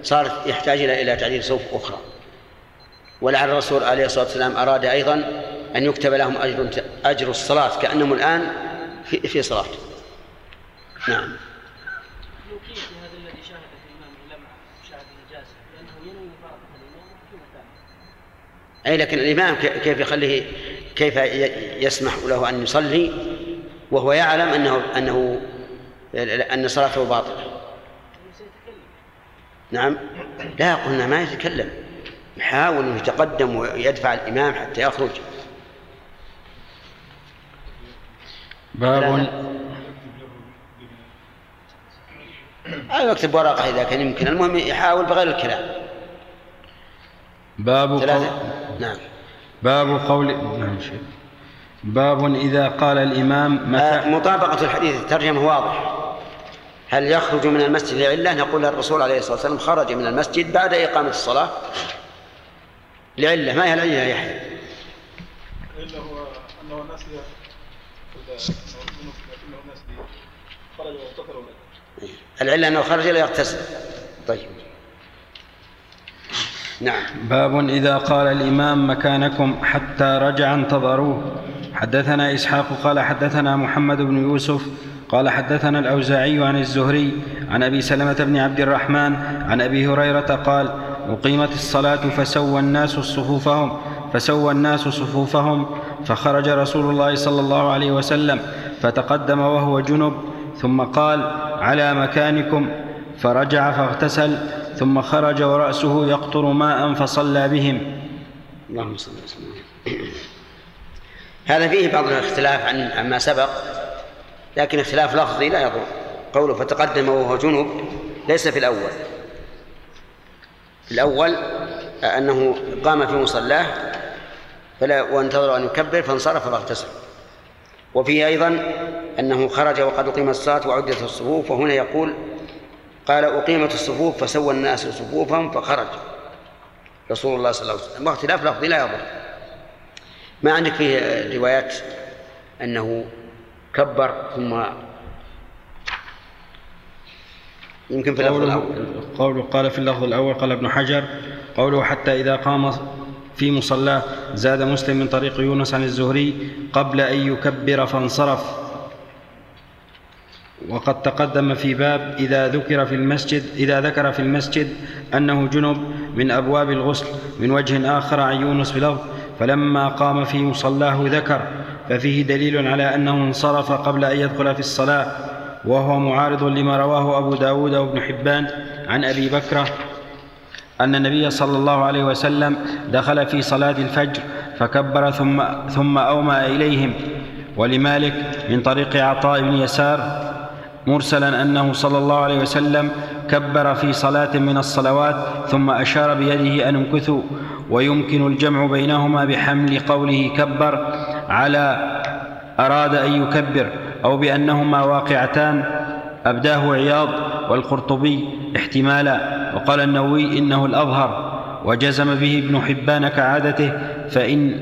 [SPEAKER 1] صار يحتاج إلى تعديل صفوف أخرى. ولعل الرسول عليه الصلاة والسلام أراد أيضا أن يكتب لهم أجر أجر الصلاة كأنهم الآن في في صلاة. نعم. أي لكن الإمام كيف يخليه كيف يسمح له أن يصلي؟ وهو يعلم أنه أنه أن صلاته باطلة. نعم. لا قلنا ما يتكلم. يحاول أن يتقدم ويدفع الإمام حتى يخرج.
[SPEAKER 2] باب
[SPEAKER 1] أو يكتب ورقة إذا كان يمكن. المهم يحاول بغير الكلام.
[SPEAKER 2] باب قول
[SPEAKER 1] نعم.
[SPEAKER 2] باب قول نعم شيخ. باب إذا قال الإمام
[SPEAKER 1] آه،
[SPEAKER 2] متى
[SPEAKER 1] مطابقة الحديث الترجمة واضح. هل يخرج من المسجد لعلة؟ نقول الرسول عليه الصلاة والسلام خرج من المسجد بعد إقامة الصلاة لعلة ما هي العلة يا يحيى؟
[SPEAKER 3] إلا هو أنه نسي
[SPEAKER 1] العلة أنه خرج لا يغتسل. طيب. نعم.
[SPEAKER 2] باب إذا قال الإمام مكانكم حتى رجع انتظروه. حدثنا إسحاق قال حدثنا محمد بن يوسف قال حدثنا الأوزاعي عن الزهري عن أبي سلمة بن عبد الرحمن عن أبي هريرة قال أقيمت الصلاة فسوى الناس صفوفهم فسوى الناس صفوفهم فخرج رسول الله صلى الله عليه وسلم فتقدم وهو جنب ثم قال على مكانكم فرجع فاغتسل ثم خرج ورأسه يقطر ماء فصلى بهم.
[SPEAKER 1] اللهم صل وسلم هذا فيه بعض الاختلاف عن عما سبق لكن اختلاف لفظي لا يضر. قوله فتقدم وهو جنب ليس في الأول. في الأول أنه قام في مصلاه فلا وانتظر أن يكبر فانصرف فاغتسل وفيه أيضا أنه خرج وقد أقيمت الصلاة وعدت الصفوف وهنا يقول قال أقيمت الصفوف فسوى الناس صفوفهم فخرج رسول الله صلى الله عليه وسلم. واختلاف لفظي لا يضر. ما عندك فيه روايات أنه كبر ثم يمكن في اللفظ الأول.
[SPEAKER 2] قوله قال في اللفظ الأول قال ابن حجر قوله حتى إذا قام في مصلاه زاد مسلم من طريق يونس عن الزهري قبل أن يكبر فانصرف. وقد تقدم في باب إذا ذكر في المسجد إذا ذكر في المسجد أنه جنب من أبواب الغسل من وجه آخر عن يونس بلفظ فلما قام في مصلاه ذكر ففيه دليل على أنه انصرف قبل أن يدخل في الصلاة وهو معارض لما رواه أبو داود وابن حبان عن أبي بكرة أن النبي صلى الله عليه وسلم دخل في صلاة الفجر فكبر ثم ثم أومأ إليهم ولمالك من طريق عطاء بن يسار مرسلا أنه صلى الله عليه وسلم كبر في صلاة من الصلوات ثم أشار بيده أن امكثوا ويمكن الجمع بينهما بحمل قوله كبر على أراد أن يكبر أو بأنهما واقعتان. أبداه عياض والقرطبي احتمالا. وقال النووي إنه الأظهر. وجزم به ابن حبان كعادته فإن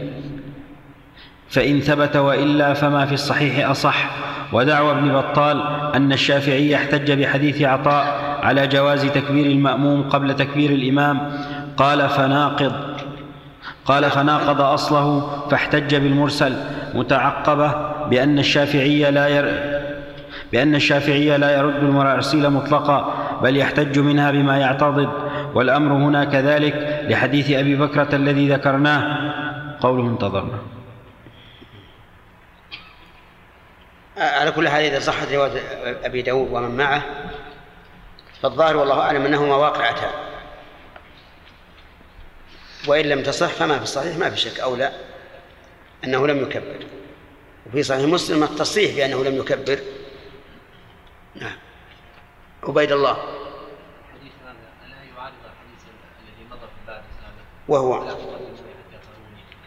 [SPEAKER 2] فإن ثبت وإلا فما في الصحيح أصح. ودعوى ابن بطال أن الشافعي احتج بحديث عطاء على جواز تكبير المأموم قبل تكبير الإمام. قال فناقض. قال فناقض أصله فاحتج بالمرسل متعقبة بأن الشافعي لا ير بأن الشافعي لا يرد المراسيل مطلقا بل يحتج منها بما يعتضد. والأمر هنا كذلك لحديث أبي بكرة الذي ذكرناه. قوله انتظرنا.
[SPEAKER 1] على كل حال إذا صحت رواية أبي داود ومن معه فالظاهر والله أعلم أنهما واقعتان. وإن لم تصح فما في الصحيح ما في شك. أو لا أنه لم يكبر. وفي صحيح مسلم التصريح بأنه لم يكبر. نعم. عبيد الله.
[SPEAKER 10] الحديث هذا يعارض الحديث الذي في
[SPEAKER 1] وهو.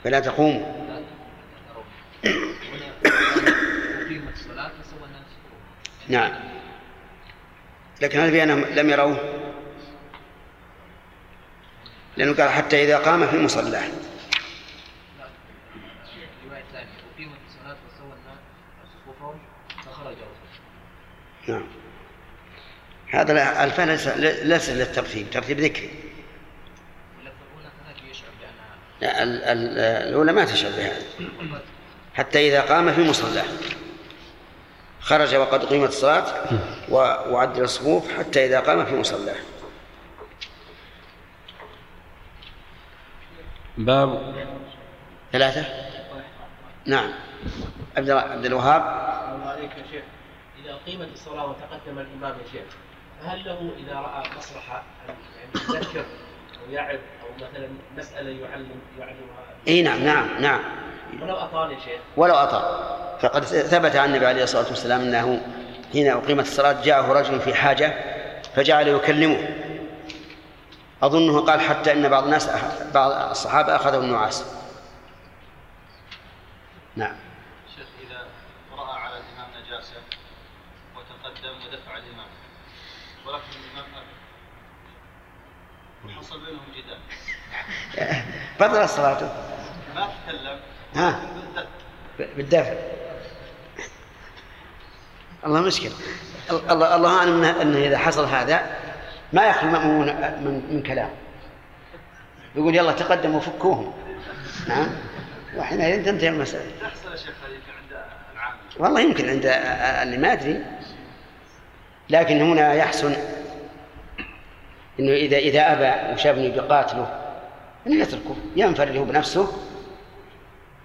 [SPEAKER 1] فلا تقوم
[SPEAKER 10] لا تروني هنا أقيمت الصلاة فسوى الناس
[SPEAKER 1] نعم. لكن هل بأنهم لم يروه. لأنه قال حتى إذا قام في مصلاه نعم. هذا الفعل ليس للترتيب. ترتيب ذكري الأولى ما تشعر بهذا حتى إذا قام في مصلاه خرج وقد قيمت الصلاة وعدل الصفوف حتى إذا قام في مصلاه.
[SPEAKER 2] باب
[SPEAKER 1] ثلاثة؟ نعم. عبد عبد الوهاب؟
[SPEAKER 13] الله عليك يا شيخ. إذا أقيمت الصلاة وتقدم الإمام يا شيخ فهل له إذا رأى مصلحة أن يعني يذكر أو يعظ أو مثلا مسألة يعلم يعلمها؟
[SPEAKER 1] إي نعم نعم نعم.
[SPEAKER 13] ولو أطال يا شيخ.
[SPEAKER 1] ولو أطاع فقد ثبت عن النبي عليه الصلاة والسلام أنه حين أقيمت الصلاة جاءه رجل في حاجة فجعل يكلمه. أظنه قال حتى أن بعض الناس بعض الصحابة أخذوا النعاس. نعم.
[SPEAKER 14] شيخ إذا رأى على الإمام نجاسة وتقدم ودفع الإمام ولكن الإمام أبى وحصل بينهم جدال.
[SPEAKER 1] بطل الصلاة
[SPEAKER 14] ما تكلم
[SPEAKER 1] ها؟ بالدفع. الله مشكلة. الله الله أعلم أنه أنه إذا حصل هذا ما يخلو المأمون من, من كلام. يقول يلا تقدموا فكوهم نعم. وحينئذ تنتهي المسألة.
[SPEAKER 14] تحصل يا شيخ عند العامة.
[SPEAKER 1] والله يمكن عند اللي ما أدري لكن هنا يحسن إنه اذا إذا أبى وشافني بقاتله إنه يتركه ينفرد هو بنفسه.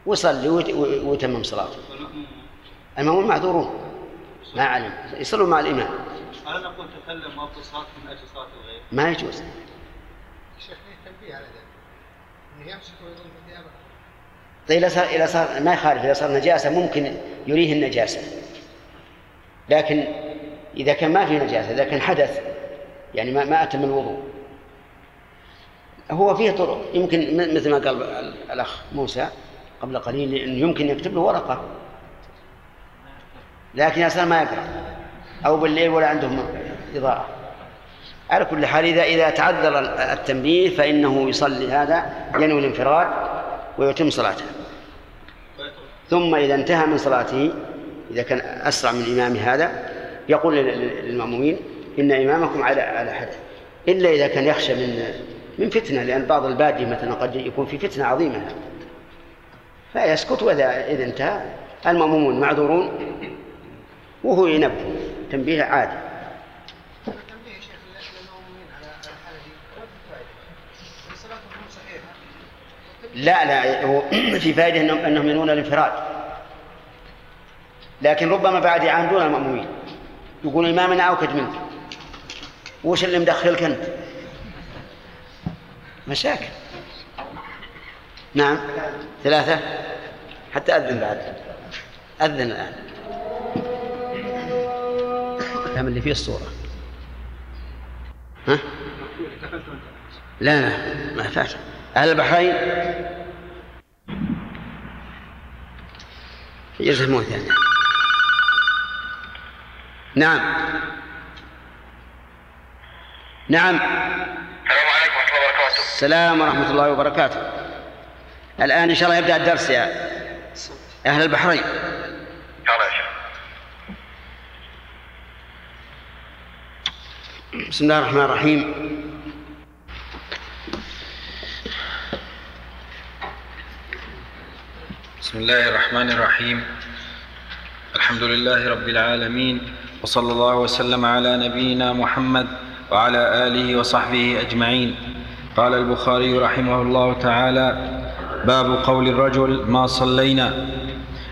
[SPEAKER 1] ويصلي ويت- ويتمم صلاته. المأمون معذورون. ما علم. يصلوا مع الإمام.
[SPEAKER 14] ألا نقول تكلم وأبطل صلاة من أجل صلاة الغير.
[SPEAKER 1] ما يجوز.
[SPEAKER 3] الشيخ فيه تنبيه على ذلك؟ إنه يمسك ويضم
[SPEAKER 1] طيب إذا صار إذا صار ما يخالف. إذا صار نجاسة ممكن يريه النجاسة. لكن إذا كان ما في نجاسة إذا كان حدث يعني ما ما أتم الوضوء. هو فيه طرق. يمكن مثل ما قال ال- الأخ موسى قبل قليل إنه يمكن يكتب له ورقة. لكن يا ما يقرأ. أو بالليل ولا عندهم إضاءة. على كل حال إذا إذا تعذر التنبيه فإنه يصلي. هذا ينوي الانفراد ويتم صلاته. ثم إذا انتهى من صلاته إذا كان أسرع من إمام هذا يقول لل- لل- للمأمومين إن إمامكم على على حدث إلا إذا كان يخشى من من فتنة لأن بعض البادية مثلا قد يكون في فتنة عظيمة. فيسكت وإذا إذا انتهى. المأمومون معذورون وهو ينبه تنبيه عادي.
[SPEAKER 3] فائده
[SPEAKER 1] لا لا هو في فائدة أنهم, أنهم ينوون الانفراد. لكن ربما بعد يعاندون المأمومين. يقول إمامنا أوكد منك. وش اللي مدخلك أنت؟ مشاكل نعم. ثلاثة. حتى أذن بعد. أذن الآن. الكلام اللي فيه الصورة. ها؟ لا لا ما فات أهل البحرين؟ يلزمون ثانية نعم. نعم. السلام ورحمة الله وبركاته. الآن إن شاء الله يبدأ الدرس يا أهل البحرين. بسم الله الرحمن الرحيم.
[SPEAKER 2] بسم الله الرحمن الرحيم. الحمد لله رب العالمين وصلى الله وسلم على نبينا محمد وعلى آله وصحبه أجمعين. قال البخاري رحمه الله تعالى باب قول الرجل ما صلينا.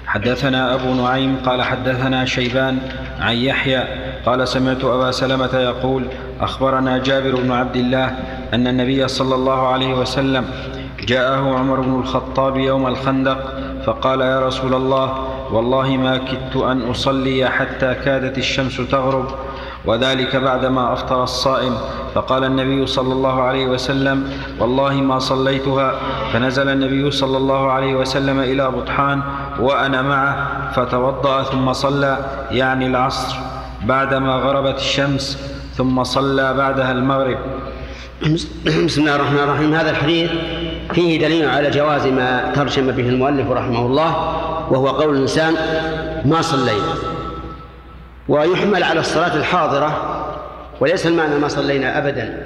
[SPEAKER 2] حدثنا أبو نعيم قال حدثنا شيبان عن يحيى قال سمعت أبا سلمة يقول أخبرنا جابر بن عبد الله أن النبي صلى الله عليه وسلم جاءه عمر بن الخطاب يوم الخندق فقال يا رسول الله والله ما كدت أن أصلي حتى كادت الشمس تغرب وذلك بعدما أفطر الصائم. فقال النبي صلى الله عليه وسلم والله ما صليتها. فنزل النبي صلى الله عليه وسلم إلى بطحان وأنا معه فتوضأ ثم صلى يعني العصر بعدما غربت الشمس ثم صلى بعدها المغرب.
[SPEAKER 1] بسم الله الرحمن الرحيم. هذا الحديث فيه دليل على جواز ما ترجم به المؤلف رحمه الله وهو قول الإنسان ما صلينا ويحمل على الصلاة الحاضرة وليس المعنى ما صلينا أبدا.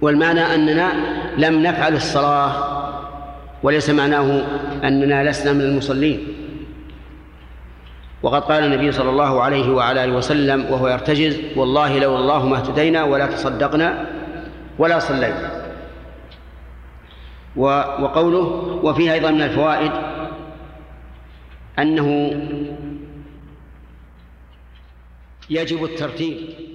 [SPEAKER 1] والمعنى أننا لم نفعل الصلاة وليس معناه أننا لسنا من المصلين. وقد قال النبي صلى الله عليه وعلى آله وسلم وهو يرتجز والله لو الله ما اهتدينا ولا تصدقنا ولا صلينا. وقوله وفيه أيضا من الفوائد أنه يجب الترتيب.